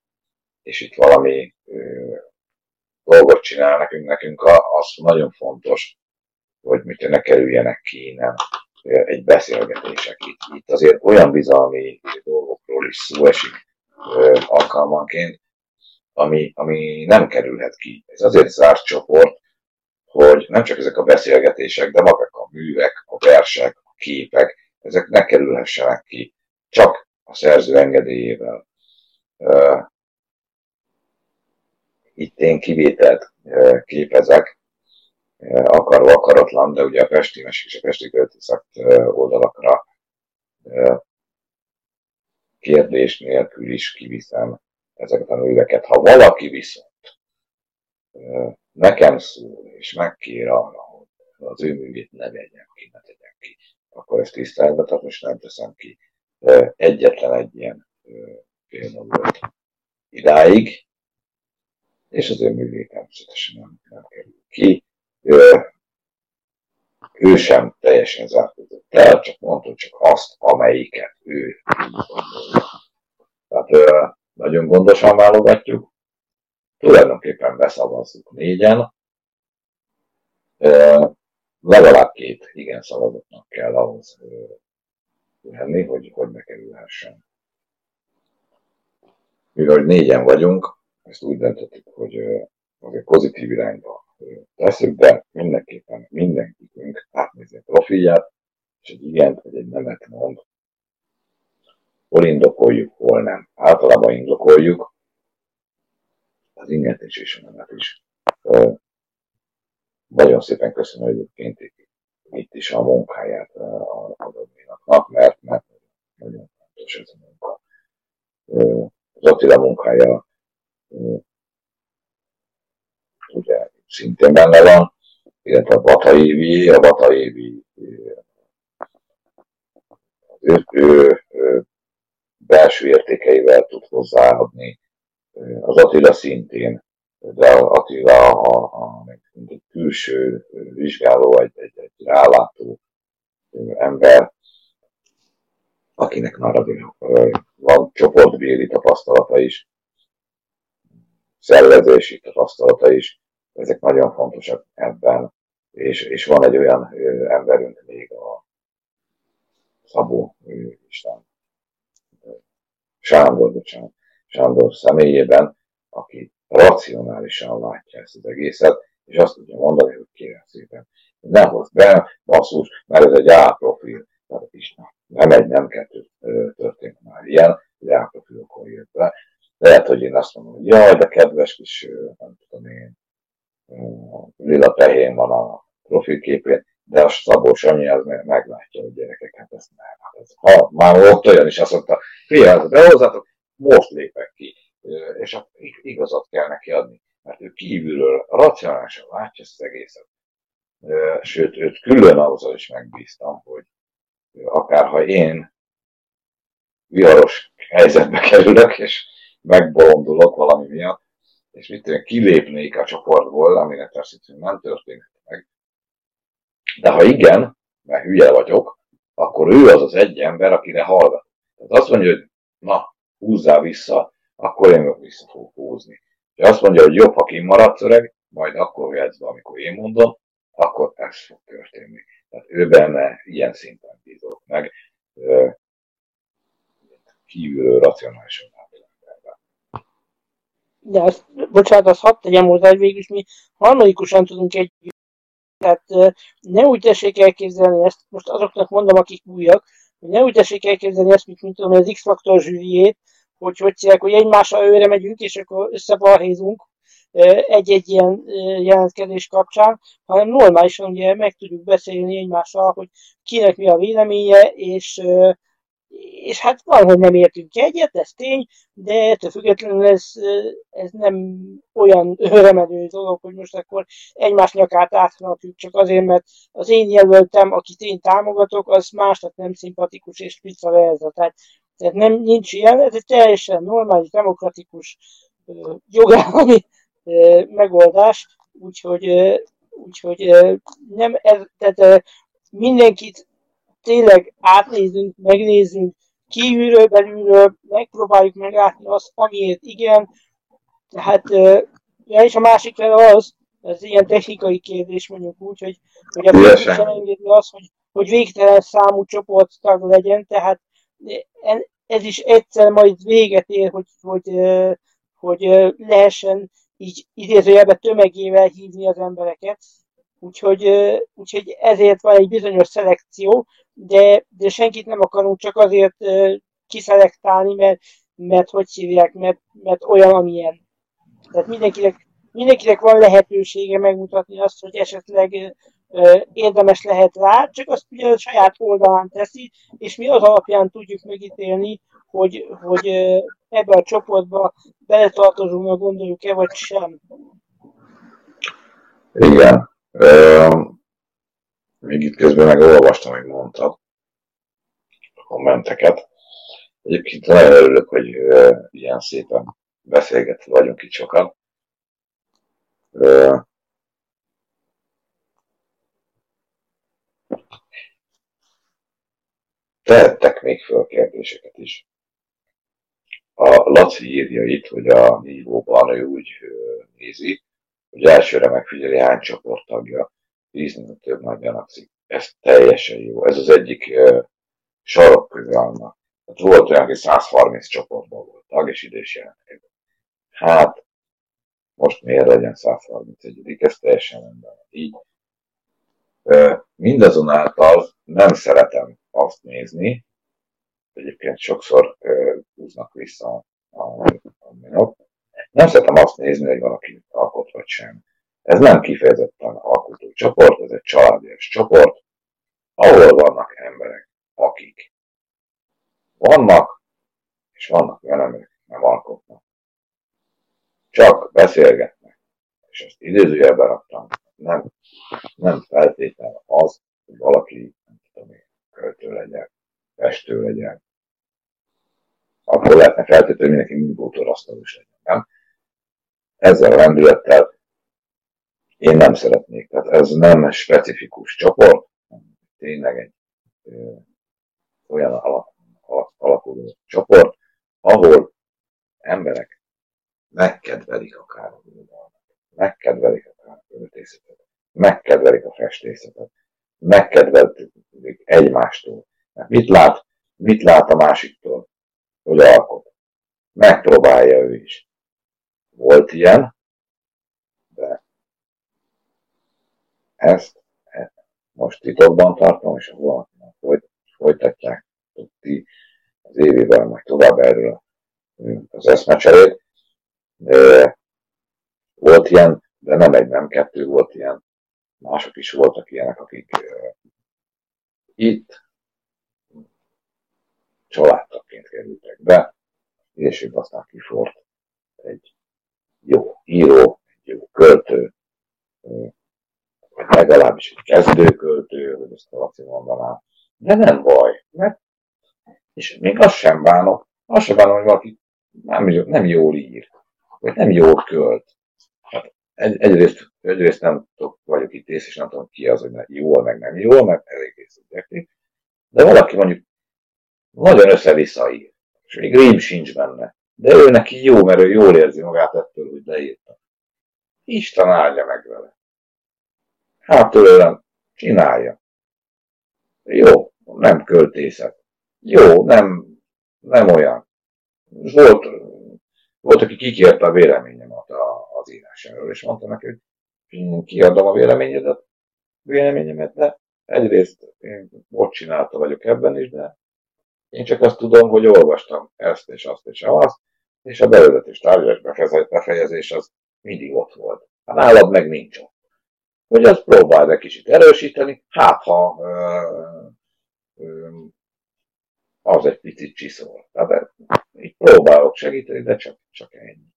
B: és itt valami ö, dolgot csinál nekünk, nekünk az nagyon fontos, hogy mit ne kerüljenek ki innen egy beszélgetések. Itt, itt azért olyan bizalmi dolgokról is szó esik, alkalmanként, ami, ami nem kerülhet ki. Ez azért zárt csoport, hogy nem csak ezek a beszélgetések, de magak a művek, a versek, a képek, ezek ne kerülhessenek ki, csak a szerző engedélyével. Itt én kivételt képezek, akarva akaratlan, de ugye a Pesti és a Pesti Költészet oldalakra kérdés nélkül is kiviszem ezeket a műveket. Ha valaki viszont nekem szól, és megkér arra, hogy az ő művét ne vegyem ki, ne tegyem ki, akkor ezt tiszteletbe tartom, és nem teszem ki. Egyetlen egy ilyen példa idáig, és az ő művét természetesen nem, nem kerül ki. Ő, sem teljesen zárkózott. El, csak mondta csak azt, amelyiket ő Tehát nagyon gondosan válogatjuk, tulajdonképpen beszavazzuk négyen, legalább két igen szavazatnak kell ahhoz lenni, hogy, hogy bekerülhessen. Mivel négyen vagyunk, ezt úgy döntöttük, hogy azért pozitív irányba tesszük, de mindenképpen mindenkikünk átnézi a profilját, és egy igent vagy egy nemet mond. Hol indokoljuk, hol nem. Általában indokoljuk, az inget is és a nemet is. Nagyon szépen köszönöm egyébként itt is a munkáját a adóminaknak, mert, mert nagyon fontos ez a munka. Az Attila munkája ugye szintén benne van, illetve a Bata Évi, a Bata Évi az ő, ő, ő belső értékeivel tud hozzáadni, az Attila szintén, de Attila a, a, mint egy külső vizsgáló, egy, egy, egy rálátó ember, akinek már azért van csoportbéli tapasztalata is, szervezési tapasztalata is, ezek nagyon fontosak ebben, és, és van egy olyan emberünk még a Szabó Isten, Sándor, bocsánat, Sándor személyében, aki racionálisan látja ezt az egészet, és azt tudja mondani, hogy kérem szépen, ne hozd be, basszus, mert ez egy A-profil. Tehát is nem egy, nem kettő történt már ilyen, hogy A-profilokon jött be. Lehet, hogy én azt mondom, hogy jaj, de kedves kis, nem tudom én, lila tehén van a profilképén, de a Szabó Sanyi az meglátja, hogy gyerekek, hát ezt nem. Hát ez, ha már volt olyan is, azt mondta, figyelj, behozzátok, most lépek ki, és igazat kell neki adni, mert ő kívülről racionálisan látja ezt az egészet. Sőt, őt külön azzal is megbíztam, hogy akár ha én viharos helyzetbe kerülök, és megbolondulok valami miatt, és mit tudom, kilépnék a csoportból, aminek természetesen nem történt meg. De ha igen, mert hülye vagyok, akkor ő az az egy ember, akire hallgat. Tehát azt mondja, hogy na, húzzál vissza, akkor én meg vissza fogok húzni. És azt mondja, hogy jobb, ha kimaradsz öreg, majd akkor jöhetsz be, amikor én mondom, akkor ez fog történni. Tehát ő benne ilyen szinten bízok meg, kívülről racionálisan
A: de azt, bocsánat, azt hadd tegyem hozzá, hogy végülis mi harmadikusan tudunk egy tehát ne úgy tessék elképzelni ezt, most azoknak mondom, akik újak, hogy ne úgy tessék elképzelni ezt, mint, mint tudom, az X-faktor zsűriét, hogy hogy csinálják, hogy egymással őre megyünk, és akkor összebalhézunk egy-egy ilyen jelentkezés kapcsán, hanem normálisan ugye meg tudjuk beszélni egymással, hogy kinek mi a véleménye, és és hát valahogy nem értünk egyet, ez tény, de ettől függetlenül ez, ez nem olyan örömedő dolog, hogy most akkor egymás nyakát áthatjuk csak azért, mert az én jelöltem, akit én támogatok, az másnak nem szimpatikus, és vice versa. Tehát, tehát nem, nincs ilyen, ez egy teljesen normális, demokratikus jogállami megoldás, úgyhogy, úgyhogy nem, ez, tehát mindenkit tényleg átnézünk, megnézzünk, kívülről, belülről, megpróbáljuk meglátni azt, amiért igen. Tehát, ja, és a másik fel az, ez ilyen technikai kérdés mondjuk úgy, hogy, hogy a sem engedni az, hogy, hogy végtelen számú csoporttag legyen, tehát ez is egyszer majd véget ér, hogy, hogy, hogy lehessen így idézőjelben tömegével hívni az embereket. Úgyhogy, úgyhogy ezért van egy bizonyos szelekció, de, de senkit nem akarunk csak azért kiszelektálni, mert, mert hogy hívják, mert, mert olyan, amilyen. Tehát mindenkinek, mindenkinek van lehetősége megmutatni azt, hogy esetleg érdemes lehet rá, csak azt ugye a saját oldalán teszi, és mi az alapján tudjuk megítélni, hogy, hogy ebbe a csoportba beletartozunk, gondoljuk-e, vagy sem.
B: Igen. Még itt közben megolvastam, hogy mondtad a kommenteket. Egyébként nagyon örülök, hogy ilyen szépen beszélgetve vagyunk itt sokan. Tehettek még föl kérdéseket is. A Laci írja itt, hogy a nívóban ő úgy nézi, hogy elsőre megfigyeli hány csoporttagja, tíznél több nagy gyanakszik. Ez teljesen jó. Ez az egyik uh, sarokköve annak. Hát volt olyan, hogy 130 csoportban volt tag, és ide is. Hát, most miért legyen 131 ez teljesen rendben. Így. Uh, mindazonáltal nem szeretem azt nézni, egyébként sokszor uh, húznak vissza a, a minok. Nem szeretem azt nézni, hogy valaki alkot vagy sem. Ez nem kifejezetten alkotó csoport, ez egy családias csoport, ahol vannak emberek, akik vannak, és vannak olyan emberek, nem alkotnak. Csak beszélgetnek. És ezt idézőjelben raktam. Nem, nem feltétlenül az, hogy valaki, nem tudom én, költő legyen, festő legyen. Akkor lehetne feltétlenül mindenki mindig is legyen, nem? Ezzel a rendülettel én nem szeretnék. Tehát ez nem specifikus csoport, tényleg egy ö, olyan alak, alak, alakuló csoport, ahol emberek megkedvelik a birodalmat, megkedvelik a költészetet, megkedvelik a festészetet, megkedvelik egymástól. Mert mit lát, mit lát a másiktól, hogy alkot? Megpróbálja ő is. Volt ilyen, Ezt most titokban tartom, és ahol folyt, folytatják ti az évében, majd tovább erről az eszmecserét. Volt ilyen, de nem egy, nem kettő, volt ilyen, mások is voltak ilyenek, akik itt családtaként kerültek be, és aztán kifort egy jó író, egy jó költő, legalábbis egy kezdőköltő, hogy ezt a Laci mondaná. De nem baj, mert és még azt sem bánok, azt sem bánom, hogy valaki nem, nem jól ír, vagy nem jól költ. Hát egy, egyrészt, egyrészt nem tudok, vagyok itt ész, és nem tudom ki az, hogy jól, meg nem jól, mert elég szubjektív. De valaki mondjuk nagyon össze-vissza ír, és még rím sincs benne. De ő neki jó, mert ő jól érzi magát ettől, hogy leírta. Isten áldja meg vele. Hát tőlem, csinálja. Jó, nem költészet. Jó, nem, nem olyan. Volt, volt, aki kikérte a véleményemet az írásáról, és mondta neki, hogy kiadom a véleményedet, véleményemet, de egyrészt én ott csinálta vagyok ebben is, de én csak azt tudom, hogy olvastam ezt és azt és azt, és a bevezetés tárgyas befejezés az mindig ott volt. Hát nálad meg nincs ott hogy azt próbáld egy kicsit erősíteni, hát ha az egy picit csiszol. Tehát így próbálok segíteni, de csak, csak ennyi.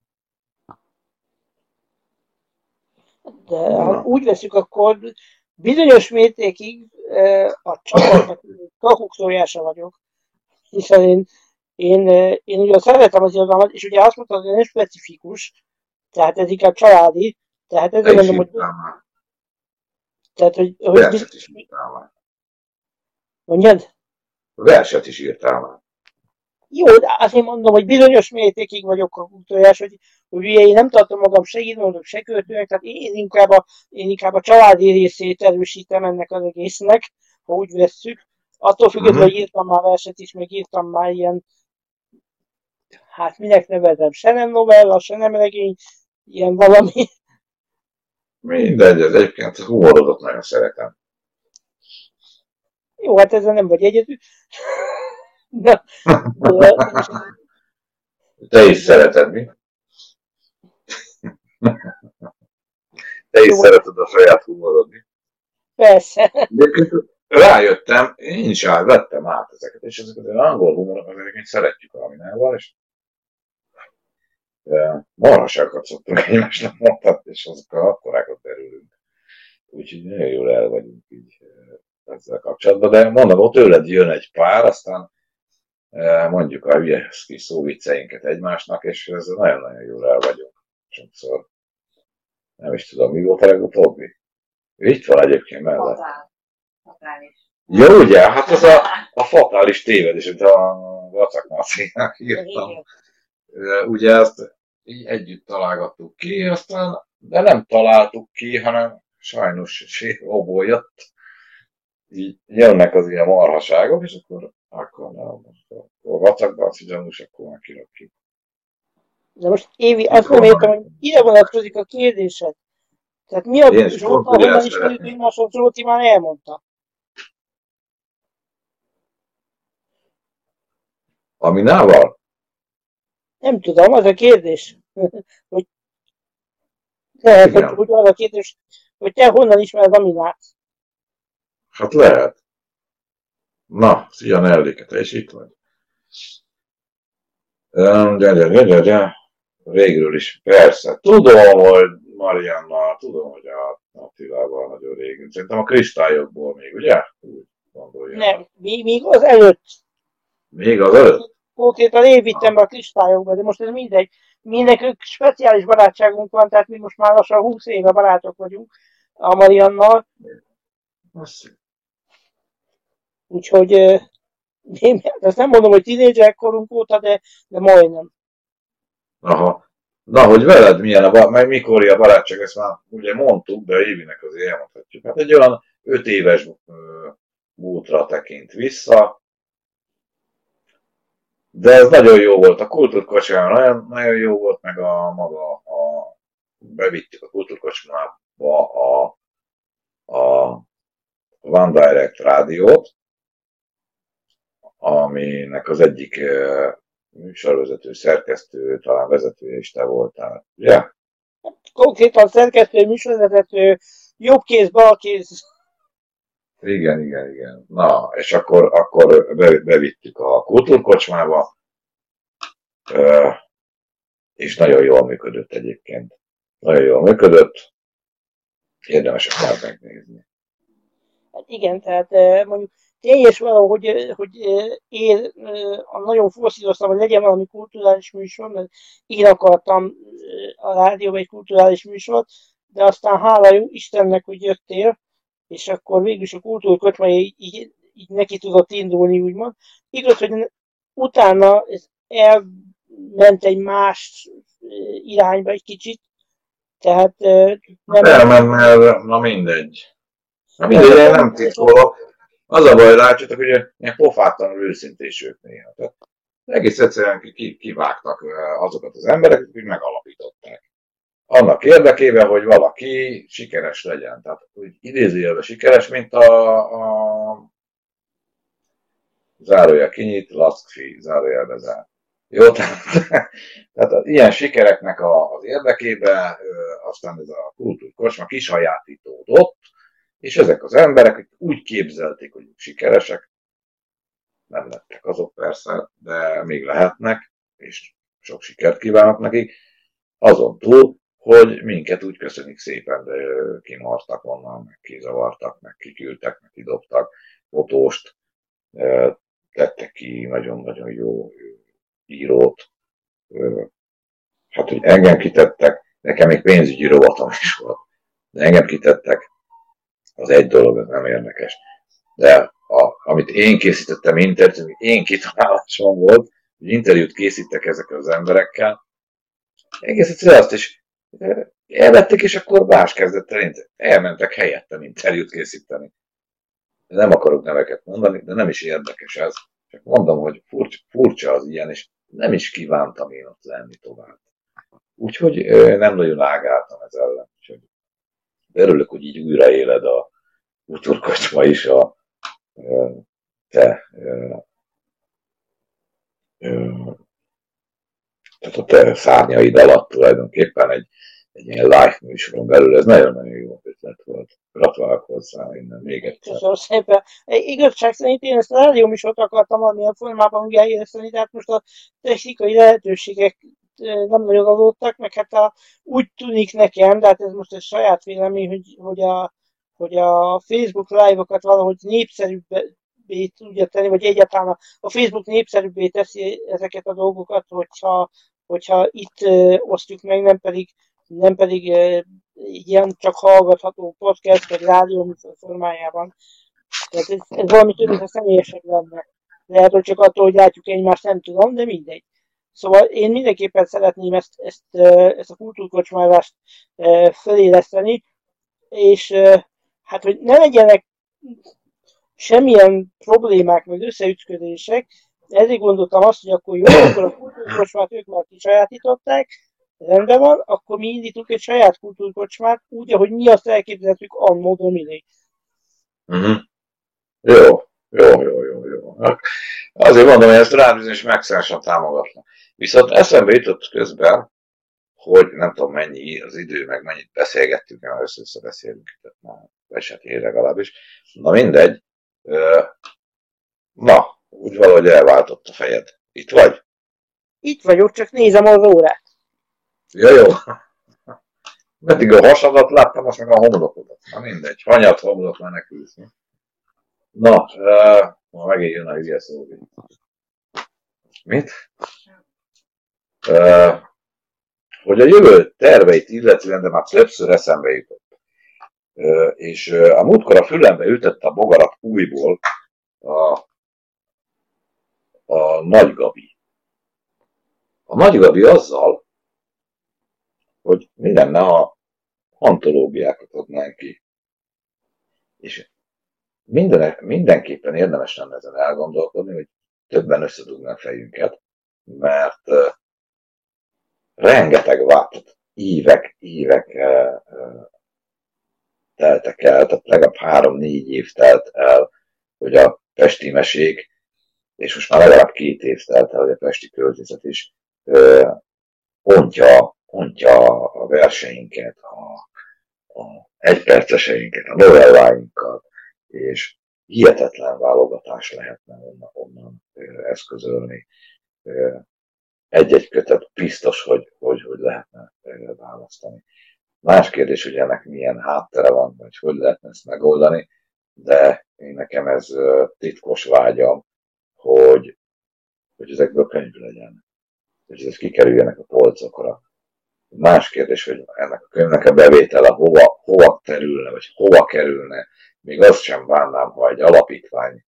A: De ha úgy veszük, akkor bizonyos mértékig a csapatnak kakukszójása vagyok, hiszen én, én, én ugye szeretem az irodalmat, és ugye azt mondtam, hogy nem specifikus, tehát ez inkább családi, tehát ezért mondom, hogy... Tehát, hogy... hogy
B: Verset is írtál már.
A: Mondjad?
B: Verset is írtál már.
A: Jó, de azért mondom, hogy bizonyos mértékig vagyok a tojás, hogy, hogy ugye én nem tartom magam se írmondok, se költőnek, tehát én inkább, a, én inkább a családi részét erősítem ennek az egésznek, ha úgy vesszük. Attól függetlenül, uh-huh. hogy írtam már verset is, meg írtam már ilyen hát minek nevezem, se nem novella, se nem regény, ilyen valami.
B: Mindegy, ez egyébként a humorodot nagyon szeretem.
A: Jó, hát ezzel nem vagy egyedül. *laughs*
B: Na, Te is szereted, mi? Te is Jó. szereted a saját humorodni.
A: Persze.
B: De rájöttem, én is át, vettem át ezeket, és ezeket az angol humorok, ezeket szeretjük valamilyenval, és marhaságokat szoktunk egymásnak mondani, és azokkal akkorákat derülünk. Úgyhogy nagyon jól el vagyunk így ezzel kapcsolatban, de mondom, ott tőled jön egy pár, aztán mondjuk a hülye kis szóvicceinket egymásnak, és ez nagyon-nagyon jól el vagyunk sokszor. Nem is tudom, mi volt a legutóbbi? Itt van egyébként mellett. Fatál. Fatális. Jó, ugye? Hát ez a, a fatális tévedés, amit a Vacak Marcinak írtam. Ugye ezt így együtt találgattuk ki, aztán, de nem találtuk ki, hanem sajnos séróból jött. Így jönnek az ilyen marhaságok, és akkor, akkor nem, akkor vacakban az gyanús, akkor már kirakjuk.
A: De most Évi, azt nem értem, hogy ide vonatkozik a kérdésed. Tehát mi a Zsolta, honnan is tudjuk Zsolti már elmondta.
B: Aminával?
A: Nem tudom, az a kérdés. *laughs* hogy lehet, hogy, hogy az a kérdés, hogy te honnan ismered Aminát?
B: Hát lehet. Na, szia Nelléke, te is itt vagy. De. Régről is, persze. Tudom, hogy Marianna, tudom, hogy a Attilával nagyon régen. Szerintem a kristályokból még, ugye? Úgy
A: gondolja. Nem, még, még az előtt.
B: Még az előtt?
A: Konkrétan én vittem be a kristályokba, de most ez mindegy. Mi nekünk speciális barátságunk van, tehát mi most már lassan 20 éve barátok vagyunk a Mariannal. Úgyhogy én ezt nem mondom, hogy tínédzser korunk óta, de, de majdnem.
B: Aha. Na, hogy veled milyen a, meg mikor a barátság, ezt már ugye mondtuk, de Évinek azért elmondhatjuk. Hát egy olyan öt éves múltra tekint vissza, de ez nagyon jó volt. A kultúrkocsmában nagyon, nagyon jó volt, meg a maga, a, bevittük a kultúrkocsmába a, a One Direct rádiót, aminek az egyik műsorvezető, szerkesztő, talán vezetője is te voltál, ugye?
A: Konkrétan szerkesztő, műsorvezető, jobb kéz, bal kéz.
B: Igen, igen, igen. Na, és akkor, akkor bevittük a kultúrkocsmába, és nagyon jól működött egyébként. Nagyon jól működött, érdemes akár megnézni.
A: Hát igen, tehát mondjuk teljes valahogy, hogy én nagyon forszíroztam, hogy legyen valami kulturális műsor, mert én akartam a rádióban egy kulturális műsort, de aztán hála jó Istennek, hogy jöttél, és akkor végül is a kultúrkocsma így, így, így neki tudott indulni, úgymond. Igaz, hogy utána ez elment egy más irányba egy kicsit, tehát
B: nem... Elment, mert na mindegy. Na mindegy, nem, nem titkolok. Az a baj, látjátok, hogy ilyen pofátlanul őszintés ők néha. Tehát egész egyszerűen kivágtak azokat az embereket, akik megalapították. Annak érdekében, hogy valaki sikeres legyen. Tehát, hogy idézőjelben sikeres, mint a, a zárója kinyit, laszkfi, zárójelbe zár. Jó, tehát, *laughs* tehát az ilyen sikereknek a, az érdekében aztán ez a kultúrkocsma kisajátítódott, és ezek az emberek úgy képzelték, hogy sikeresek, nem lettek azok persze, de még lehetnek, és sok sikert kívánok nekik, azon túl, hogy minket úgy köszönik szépen, de kimartak onnan, meg kizavartak, meg kiküldtek, meg kidobtak fotóst, tettek ki nagyon-nagyon jó írót. Hát, hogy engem kitettek, nekem még pénzügyi rovatom is volt, de engem kitettek, az egy dolog, az nem érdekes. De a, amit én készítettem interjút, én kitalálásom volt, hogy interjút készítek ezek az emberekkel, egész egyszerűen azt is elvették, és akkor más kezdett el, elmentek helyettem interjút készíteni. Nem akarok neveket mondani, de nem is érdekes ez. Csak mondom, hogy furcsa, furcsa az ilyen, és nem is kívántam én ott lenni tovább. Úgyhogy nem nagyon ágáltam ez ellen. Úgyhogy örülök, hogy így újraéled a úturkocsma is a te tehát a te szárnyaid alatt tulajdonképpen egy, egy ilyen live műsoron belül, ez nagyon-nagyon jó ötlet volt. Gratulálok hozzá innen még egyszer.
A: Köszönöm szépen. Igazság szerint én ezt a rádió műsort akartam valamilyen formában újjáéleszteni, tehát most a technikai lehetőségek nem nagyon adottak, meg hát a, úgy tűnik nekem, de hát ez most egy saját vélemény, hogy, hogy, a, hogy a Facebook live-okat valahogy népszerűbbé tudja tenni, vagy egyáltalán a Facebook népszerűbbé teszi ezeket a dolgokat, hogyha, hogyha itt osztjuk meg, nem pedig, nem pedig ilyen csak hallgatható podcast vagy rádió formájában. Tehát ez, ez valami több, mint a személyesebb lenne. Lehet, hogy csak attól, hogy látjuk egymást, nem tudom, de mindegy. Szóval én mindenképpen szeretném ezt, ezt, ezt a kultúrkocsmázást feléleszteni, és hát, hogy ne legyenek semmilyen problémák, vagy összeütközések, ezért gondoltam azt, hogy akkor jó, akkor a kultúrkocsmát ők már kisajátították, rendben van, akkor mi indítunk egy saját kultúrkocsmát, úgy, ahogy mi azt elképzeltük annó Dominé.
B: Uh-huh. Jó, jó, jó, jó, jó. Azért mondom, hogy ezt rád bizonyos megszállásan támogatnak. Viszont eszembe jutott közben, hogy nem tudom mennyi az idő, meg mennyit beszélgettünk, mert össze beszélünk, már esett én legalábbis. Na mindegy. Na, úgy valahogy elváltott a fejed. Itt vagy?
A: Itt vagyok, csak nézem az órát.
B: Ja, jó. *laughs* Meddig a hasadat láttam, most meg a homlokodat. Na mindegy, hanyat homlok menekülsz. Na, uh, ma megint jön a hülye szó. Mit? Uh, hogy a jövő terveit illetően, de már többször eszembe jutott. És a múltkor a fülembe ütött a bogarat újból a, a Nagy Gabi. A Nagy Gabi azzal, hogy mi lenne, ha antológiákat adnánk ki. És minden, mindenképpen érdemes lenne ezen elgondolkodni, hogy többen összedugnak fejünket, mert uh, rengeteg vált, évek, évek uh, teltek el, tehát legalább három-négy év telt el, hogy a pesti mesék, és most már legalább két év telt el, hogy a pesti költészet is pontja, pontja a verseinket, a, a egyperceseinket, a novelláinkat, és hihetetlen válogatás lehetne onnan, onnan eszközölni. Egy-egy kötet biztos, hogy, hogy, hogy lehetne választani. Más kérdés, hogy ennek milyen háttere van, vagy hogy lehetne ezt megoldani, de én nekem ez titkos vágyam, hogy, hogy ezekből könyv legyen, hogy ezek kikerüljenek a polcokra. Más kérdés, hogy ennek a könyvnek a bevétele hova, hova terülne, vagy hova kerülne, még azt sem bánnám, ha egy alapítvány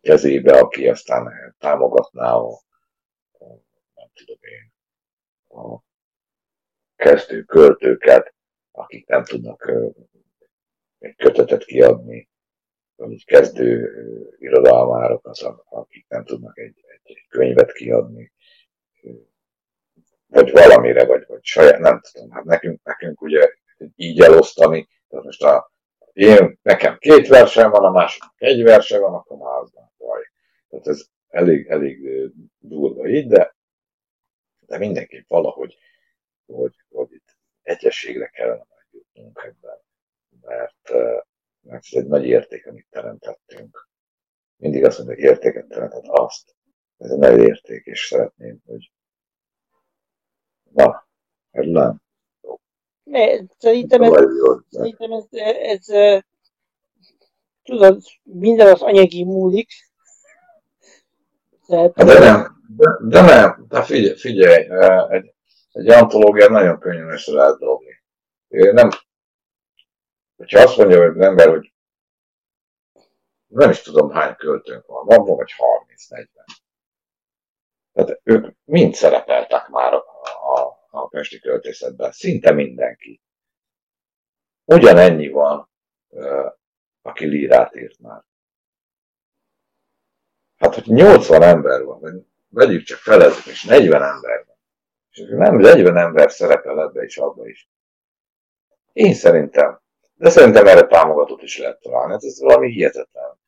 B: kezébe, aki aztán támogatná a, nem tudom én, a kezdő költőket, akik nem tudnak egy kötetet kiadni, vagy kezdő irodalmárokat, akik nem tudnak egy, egy, egy könyvet kiadni, vagy valamire, vagy, vagy saját, nem tudom, hát nekünk, nekünk ugye így elosztani. Tehát most a, én, nekem két verseny van, a másiknak egy verse van, akkor már az van baj. Tehát ez elég, elég durva így, de, de mindenképp valahogy, hogy, hogy itt egyességre kellene jutnunk ebben, mert, mert ez egy nagy érték, amit teremtettünk. Mindig azt mondja, hogy értéket teremtett azt. Ez egy nagy érték, és szeretném, hogy na, ez nem.
A: Szerintem ez, szerintem ez, ez, ez tudod, minden az anyagi múlik.
B: Tehát, de nem, de, de nem, de figyelj, figyelj egy, egy antológiát nagyon könnyen össze lehet dobni. Nem, hogyha azt mondja hogy az ember, hogy nem is tudom hány költőnk van, van vagy 30-40. Tehát ők mind szerepeltek már a, a a pesti költészetben. Szinte mindenki. Ugyanennyi van, aki lírát írt már. Hát, hogy 80 ember van, vagy vegyük csak felezzük, és 40 ember van. És nem 40 ember szerepel ebbe is, abba is. Én szerintem, de szerintem erre támogatót is lehet találni. Hát ez valami hihetetlen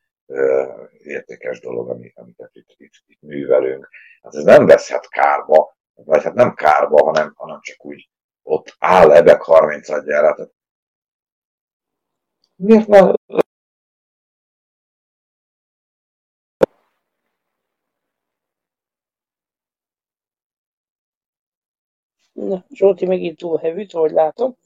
B: értékes dolog, amit, amit itt, itt, itt művelünk. Hát ez nem veszhet kárba, vagy hát nem kárba, hanem, hanem csak úgy ott áll ebek 30 adjára. Tehát miért ne
A: Na, Zsolti megint túl hevült, ahogy látom.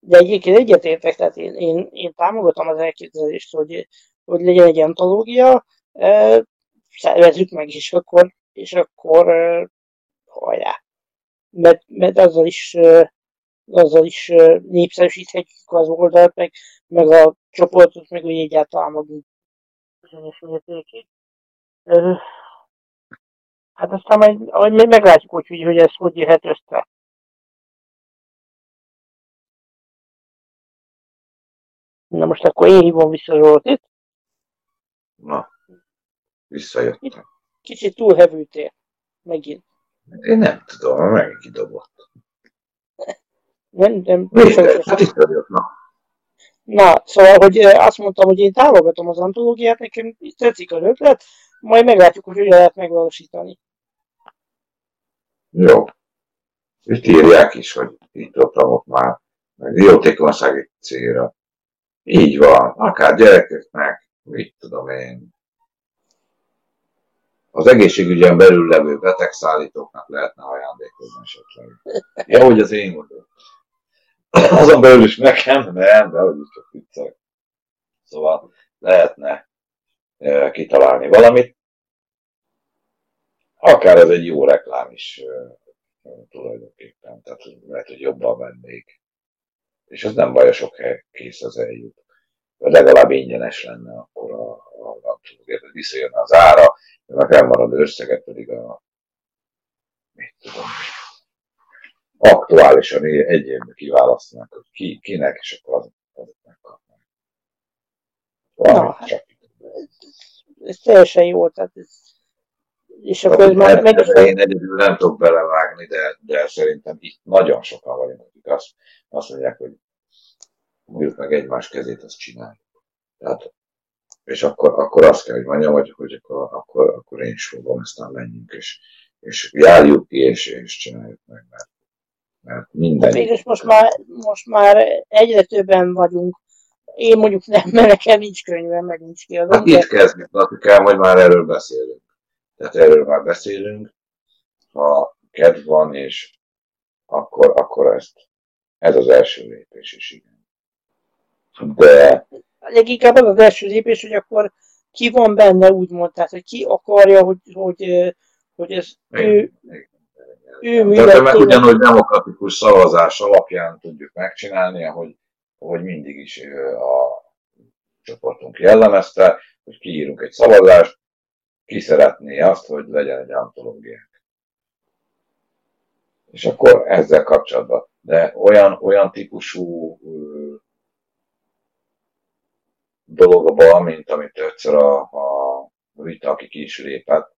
A: De egyébként egyetértek, tehát én, én, én támogatom az elképzelést, hogy, hogy legyen egy antológia, e, szervezzük meg, és akkor, és akkor e, hajrá. Mert, mert azzal is, e, azzal is népszerűsíthetjük az oldalt, meg, meg a csoportot, meg úgy egyáltalán magunk bizonyos mértékig. Hát aztán majd, majd meglátjuk, hogy, hogy ez hogy jöhet össze. Na most akkor én hívom vissza Zsoltit.
B: Na, visszajöttem.
A: Kicsit túlhevültél. Megint.
B: Én nem tudom, megint kidobott.
A: Nem, nem.
B: Miért? Hát itt vagyok, na.
A: Na, szóval, hogy azt mondtam, hogy én támogatom az antológiát, nekem tetszik az ötlet, majd meglátjuk, hogy hogyan lehet megvalósítani.
B: Jó. Itt írják is, hogy itt ott már, meg jótékonysági célra. Így van, akár gyerekeknek, mit tudom én. Az egészségügyen belül levő betegszállítóknak lehetne ajándékozni esetleg. Ja, hogy az én mondom. Azon belül is nekem, nem, de hogy csak viccek. Szóval lehetne e, kitalálni valamit. Akár ez egy jó reklám is tulajdonképpen, tehát lehet, hogy jobban vennék és az nem baj, a sok hely kész az eljut. Legalább ingyenes lenne akkor a, a, a tudod, visszajönne az ára, meg elmarad összeget pedig a mit tudom, aktuálisan egyébként kiválasztanak, hogy ki, kinek, és akkor azok, azok megkapnak.
A: Na, hát, ez, ez teljesen jó, tehát ez, és akkor ez már meg is...
B: Én egyedül nem tudok belevágni, de, de szerintem itt nagyon sokan vagyunk, akik azt azt mondják, hogy mondjuk meg egymás kezét, azt csináljuk. Tehát, és akkor, akkor azt kell, hogy mondjam, hogy, hogy akkor, akkor, akkor én is fogom, aztán menjünk, és, és járjuk ki, és, és csináljuk meg, mert, mert minden.
A: És most már, most már egyre többen vagyunk. Én mondjuk nem, mert nekem nincs könyvem, meg nincs kiadom.
B: Hát itt kezdjük, kell, hogy már erről beszélünk. Tehát erről már beszélünk. Ha kedv van, és akkor, akkor ezt ez az első lépés is, igen. De...
A: Leginkább az az első lépés, hogy akkor ki van benne, úgymond, tehát hogy ki akarja, hogy, hogy, hogy ez igen, ő, igen. ő
B: művel... Tehát ugyanúgy demokratikus szavazás alapján tudjuk megcsinálni, ahogy, ahogy mindig is a csoportunk jellemezte, hogy kiírunk egy szavazást, ki szeretné azt, hogy legyen egy antológia. És akkor ezzel kapcsolatban de olyan, olyan típusú dologba, mint amit egyszer a, a Vita, aki ki is lépett,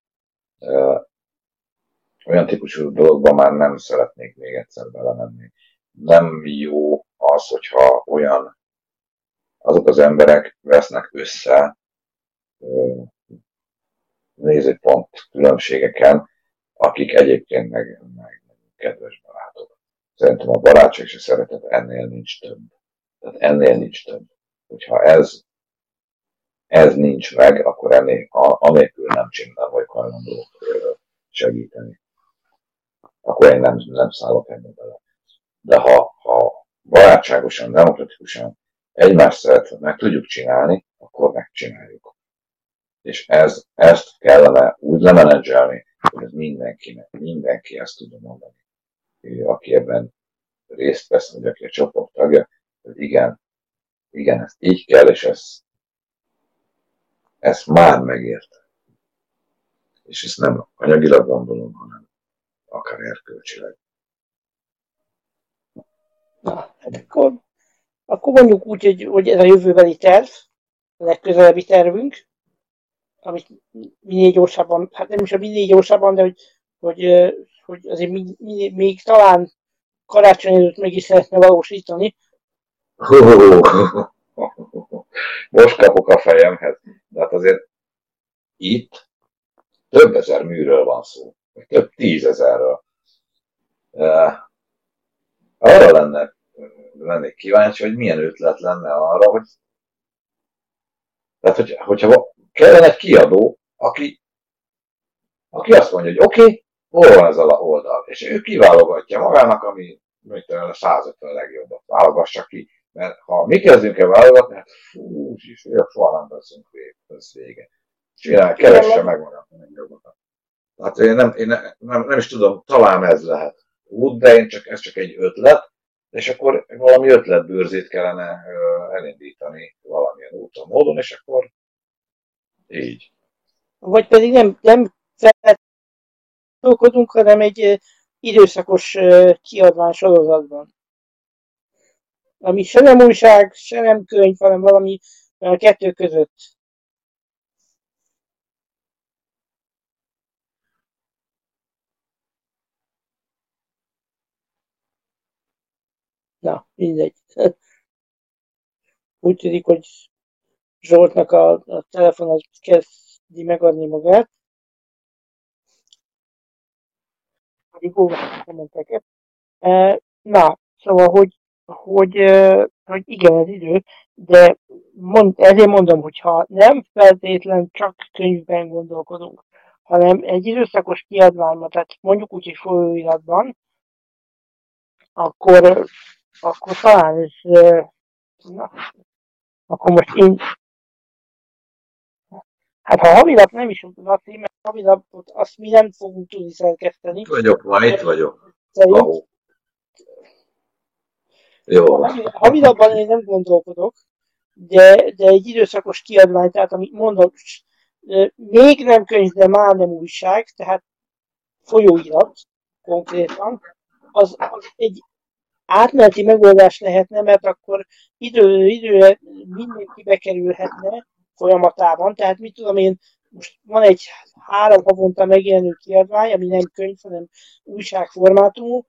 B: olyan típusú dologba már nem szeretnék még egyszer belemenni. Nem jó az, hogyha olyan azok az emberek vesznek össze nézőpont különbségeken, akik egyébként meg, meg kedves barátok. Szerintem a barátság és a szeretet ennél nincs több. Tehát ennél nincs több. Hogyha ez, ez nincs meg, akkor ennél, a, anélkül nem csinálom, vagy hajlandó segíteni. Akkor én nem, nem szállok ebbe bele. De ha, ha barátságosan, demokratikusan egymást szeretve meg tudjuk csinálni, akkor megcsináljuk. És ez, ezt kellene úgy lemenedzselni, hogy ez mindenkinek, mindenki ezt tudja mondani aki ebben részt vesz, vagy aki a csoport tagja, hogy igen, igen, ezt így kell, és ezt, ezt már megért. És ezt nem anyagilag gondolom, hanem akár erkölcsileg.
A: Na, hát akkor, akkor mondjuk úgy, hogy, hogy ez a jövőbeli terv, a legközelebbi tervünk. Amit minél gyorsabban, hát nem is a minél gyorsabban, de hogy, hogy, hogy azért még, még talán karácsony előtt meg is lehetne valósítani. *laughs*
B: Most kapok a fejemhez. De hát azért itt több ezer műről van szó, több tízezerről. Arra lenne, lennék kíváncsi, hogy milyen ötlet lenne arra, hogy tehát, hogy, hogyha kellene egy kiadó, aki, aki azt mondja, hogy oké, okay, hol van ez a oldal, és ő kiválogatja magának, ami mint a 150 legjobbat, válogassa ki. Mert ha mi kezdünk el válogatni, hát fú, soha nem veszünk ez vége. Csinál, keresse meg magát a legjobbat. Hát én, nem, én nem, nem, nem, is tudom, talán ez lehet út, de én csak, ez csak egy ötlet, és akkor valami ötletbőrzét kellene elindítani valamilyen úton, módon, és akkor így.
A: Vagy pedig nem, nem feltolkodunk, hanem egy időszakos kiadvány sorozatban. Ami se nem újság, se nem könyv, hanem valami a kettő között. Na, mindegy. *laughs* Úgy tűnik, hogy Zsoltnak a, a telefon az kezdi megadni magát. Pedig olvasom kommenteket. E, na, szóval, hogy, hogy, hogy igen, ez idő, de mond, ezért mondom, hogy ha nem feltétlen csak könyvben gondolkodunk, hanem egy időszakos kiadványban, tehát mondjuk úgy, hogy folyóiratban, akkor akkor talán ez, na, akkor most én, hát ha havilap nem is Laci, mert havilapot azt mi nem fogunk tudni szerkeszteni.
B: Itt vagyok, ma itt vagyok. Szerint, Jó.
A: Havilapban én nem gondolkodok, de, de egy időszakos kiadvány, tehát amit mondok, még nem könyv, de már nem újság, tehát folyóirat konkrétan, az, az egy átmeneti megoldás lehetne, mert akkor idő, időre mindenki bekerülhetne folyamatában. Tehát mit tudom én, most van egy három havonta megjelenő kiadvány, ami nem könyv, hanem újságformátumú,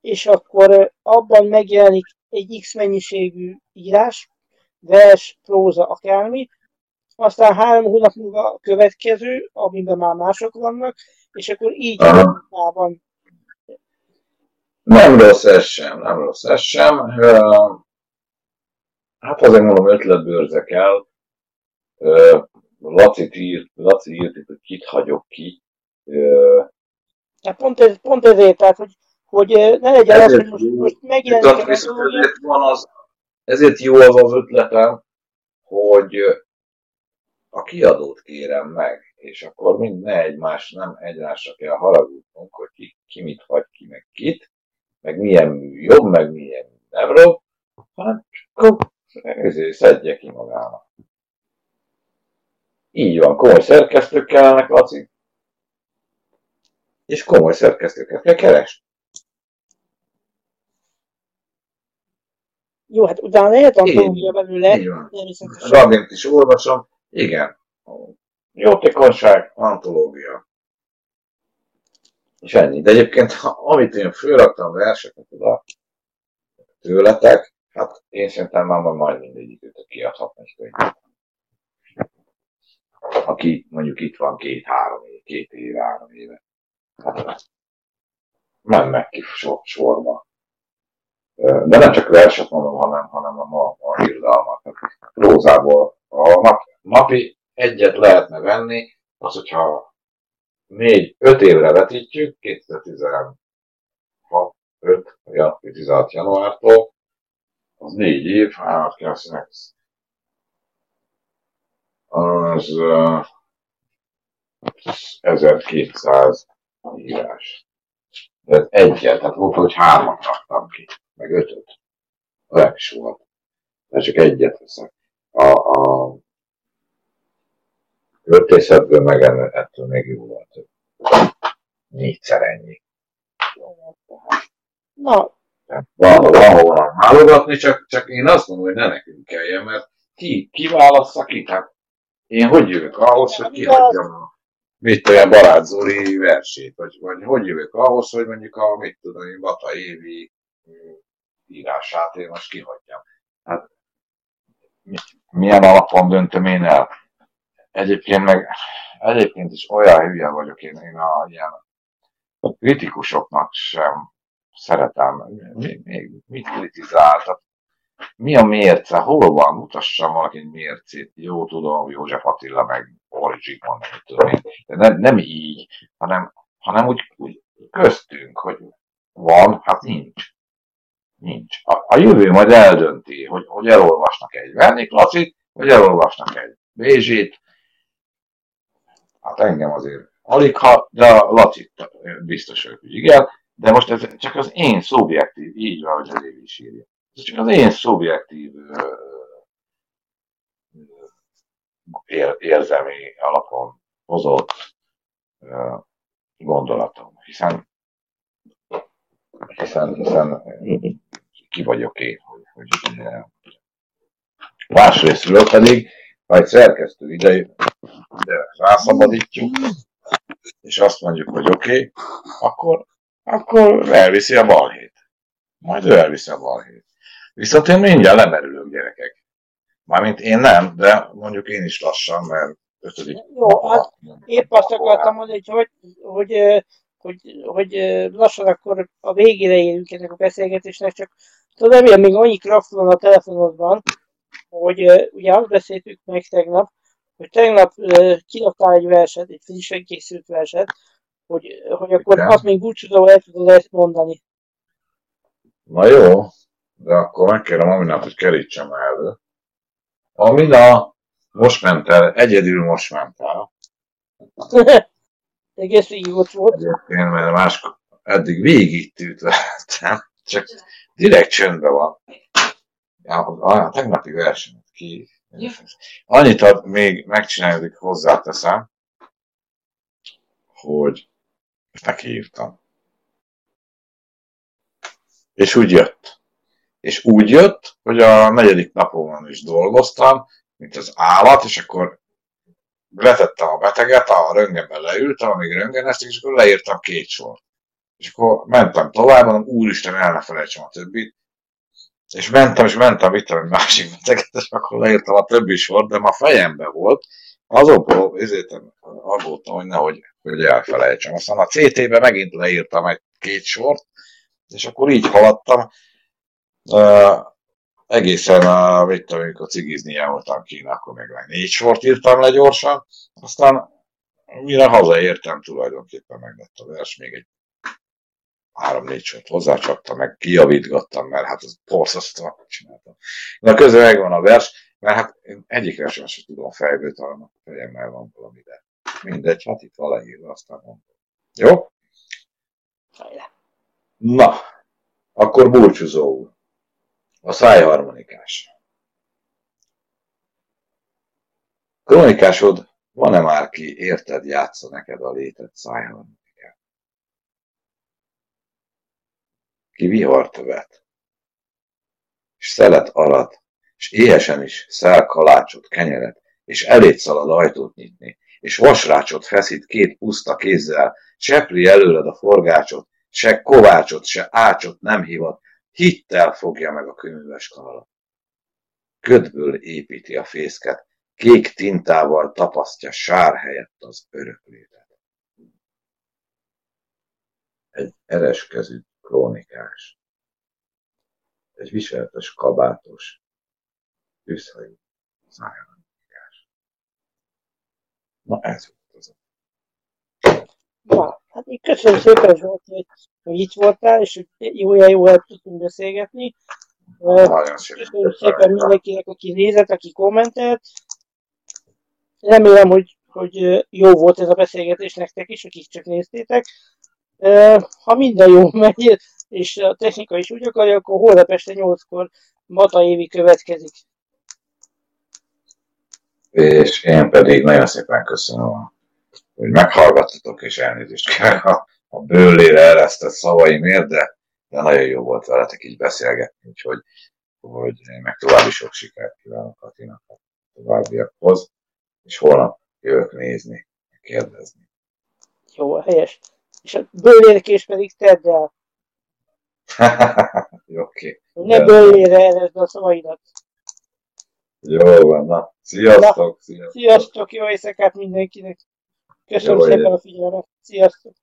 A: és akkor abban megjelenik egy X mennyiségű írás, vers, próza, akármi, aztán három hónap múlva a következő, amiben már mások vannak, és akkor így van
B: nem rossz ez sem, nem rossz ez sem. Hát azért mondom, ötletbőrzek el. Laci írt, Laci írt, hogy kit hagyok ki.
A: Hát pont, ez, pont ezért, tehát, hogy, hogy ne legyen az, hogy most, most megjelenik
B: ezért, van az, ezért jó az az ötletem, hogy a kiadót kérem meg, és akkor mind ne egymás, nem egymásra kell haragudnunk, hogy ki, ki mit hagy ki, meg kit, meg milyen mű jobb, meg milyen nem rossz, akkor ezért szedje ki magának. Így van, komoly szerkesztők kellenek, Laci. És komoly szerkesztőket kell keresni.
A: Jó, hát utána lehet antológia belőle.
B: Rabint is olvasom. Igen. Jótékonyság, antológia. És ennyi. De egyébként, ha, amit én fölraktam verseket oda tőletek, hát én szerintem már majd mindegyikőtök kiadhatna egy könyvet. Aki mondjuk itt van két-három év, két év, három éve. Hát mennek ki sor, sorba. De nem csak verset mondom, hanem, hanem a, a, a irodalmat. A nap, napi egyet lehetne venni, az, hogyha négy, öt évre vetítjük, 2016, 5, 16 januártól, az négy év, hát kell az uh, 1200 írás. De egyet, tehát volt, hogy hármat raktam ki, meg ötöt. Olyan is volt. De csak egyet veszek. A, a költészetből meg ettől még jó volt. Négyszer ennyi.
A: Na.
B: Van, van hova válogatni, csak, csak én azt mondom, hogy ne nekünk kelljen, mert ki, ki válassza ki? Hát én hogy jövök ahhoz, hogy kihagyjam a mit olyan Barát Zoli versét, vagy, vagy hogy jövök ahhoz, hogy mondjuk a, mit tudom én, Bata Évi írását én most kihagyjam. Hát milyen alapon döntöm én el? Egyébként meg, egyébként is olyan hülye vagyok én, én a ilyen kritikusoknak sem szeretem. Még mit kritizáltak? Mi a mérce? Hol van? Mutassam valaki mércét. Jó, tudom, József Attila, meg Origin, mondani, tudom én. De nem, nem így, hanem, hanem úgy, úgy köztünk, hogy van, hát nincs. Nincs. A, a jövő majd eldönti, hogy, hogy elolvasnak egy Vernik Lacit, vagy elolvasnak egy Bézsit. Hát engem azért alig ha, de a Lacit biztos, hogy igen. De most ez csak az én szubjektív, így van, hogy az Évi is írja. Ez csak az én szubjektív ér, érzelmi alapon hozott gondolatom, hiszen hiszen, hiszen ki vagyok én, hogy, hogy másrésztről pedig, ha egy szerkesztő ide, ide rászabadítjuk, és azt mondjuk, hogy oké, okay, akkor, akkor elviszi a balhét. Majd ő elviszi a balhét. Viszont én mindjárt lemerülök, gyerekek. Mármint én nem, de mondjuk én is lassan, mert ötödik.
A: Jó, hát épp azt akartam mondani, hogy, hogy, hogy, hogy, hogy lassan akkor a végére érünk ennek a beszélgetésnek, csak tudod, remélem még annyi kraft van a telefonodban, hogy ugye azt beszéltük meg tegnap, hogy tegnap kiraktál egy verset, egy frissen készült verset, hogy, hogy akkor Igen. azt még búcsúzóval el tudod ezt mondani.
B: Na jó, de akkor megkérem Aminát, hogy kerítsem elő. Amina, most ment el, egyedül most ment el. *laughs*
A: Egész végig ott volt.
B: Egyébként, mert más, eddig végig tűtöltem, csak direkt csöndben van. A, a, a tegnapi versenyt ki. Annyit ad, még megcsináljuk, hozzáteszem, hogy neki írtam. És úgy jött. És úgy jött, hogy a negyedik napon is dolgoztam, mint az állat, és akkor letettem a beteget, a röngenben leültem, amíg röngeneztek, és akkor leírtam két sort. És akkor mentem tovább, mondom, úristen, el ne felejtsem a többit. És mentem, és mentem, vittem egy másik beteget, és akkor leírtam a többi sort, de ma fejemben volt. Azokból ezért aggódtam, hogy nehogy hogy elfelejtsem. Aztán a CT-be megint leírtam egy két sort, és akkor így haladtam. Uh, egészen a, mit tudom, amikor cigizni voltam ki, akkor még meg négy sort írtam le gyorsan, aztán mire hazaértem, tulajdonképpen meg lett a vers, még egy három-négy sort hozzácsaptam, meg kijavítgattam, mert hát az borzasztóan csináltam. Na közben megvan a vers, mert hát én egyik versen sem tudom fejből, talán a fejemmel van valami, de mindegy, hát itt valahogy aztán mondom. Jó? Na, akkor búcsúzó úr. A szájharmonikás. Kronikásod, van-e már ki, érted, játsza neked a létet szájharmonikát? Ki vihart vet, és szelet arat, és éhesen is szel kalácsot, kenyeret, és elét szalad ajtót nyitni, és vasrácsot feszít két puszta kézzel, sepri előled a forgácsot, se kovácsot, se ácsot nem hivat, hittel fogja meg a könyves kanalat. Ködből építi a fészket, kék tintával tapasztja sár helyett az öröklétet. Egy ereskezű krónikás, egy viseltes kabátos, tűzhajú szájáranyikás. Na ez volt az.
A: Na, hát így köszönöm szépen Zsolt, hogy, hogy itt voltál, és hogy jó, jó el tudtunk beszélgetni. Nagyon Köszönöm szépen mindenkinek, aki nézett, aki kommentelt. Remélem, hogy, hogy jó volt ez a beszélgetés nektek is, akik csak néztétek. Ha minden jó *laughs* megy, és a technika is úgy akarja, akkor holnap este 8-kor Mata Évi következik.
B: És én pedig nagyon szépen köszönöm hogy meghallgattatok, és elnézést kell a, a bőlére eresztett szavaimért, de, de nagyon jó volt veletek így beszélgetni, úgyhogy hogy meg további sok sikert kívánok Katinak a továbbiakhoz. és holnap jövök nézni, kérdezni.
A: Jó, helyes. És a bőlérkés pedig tedd el. *laughs*
B: Oké.
A: Okay. Ne bőlére eresd a szavaidat.
B: Jó van, na. Sziasztok,
A: na, sziasztok. Sziasztok, jó éjszakát mindenkinek. Köszönöm jó, szépen a figyelmet. Sziasztok.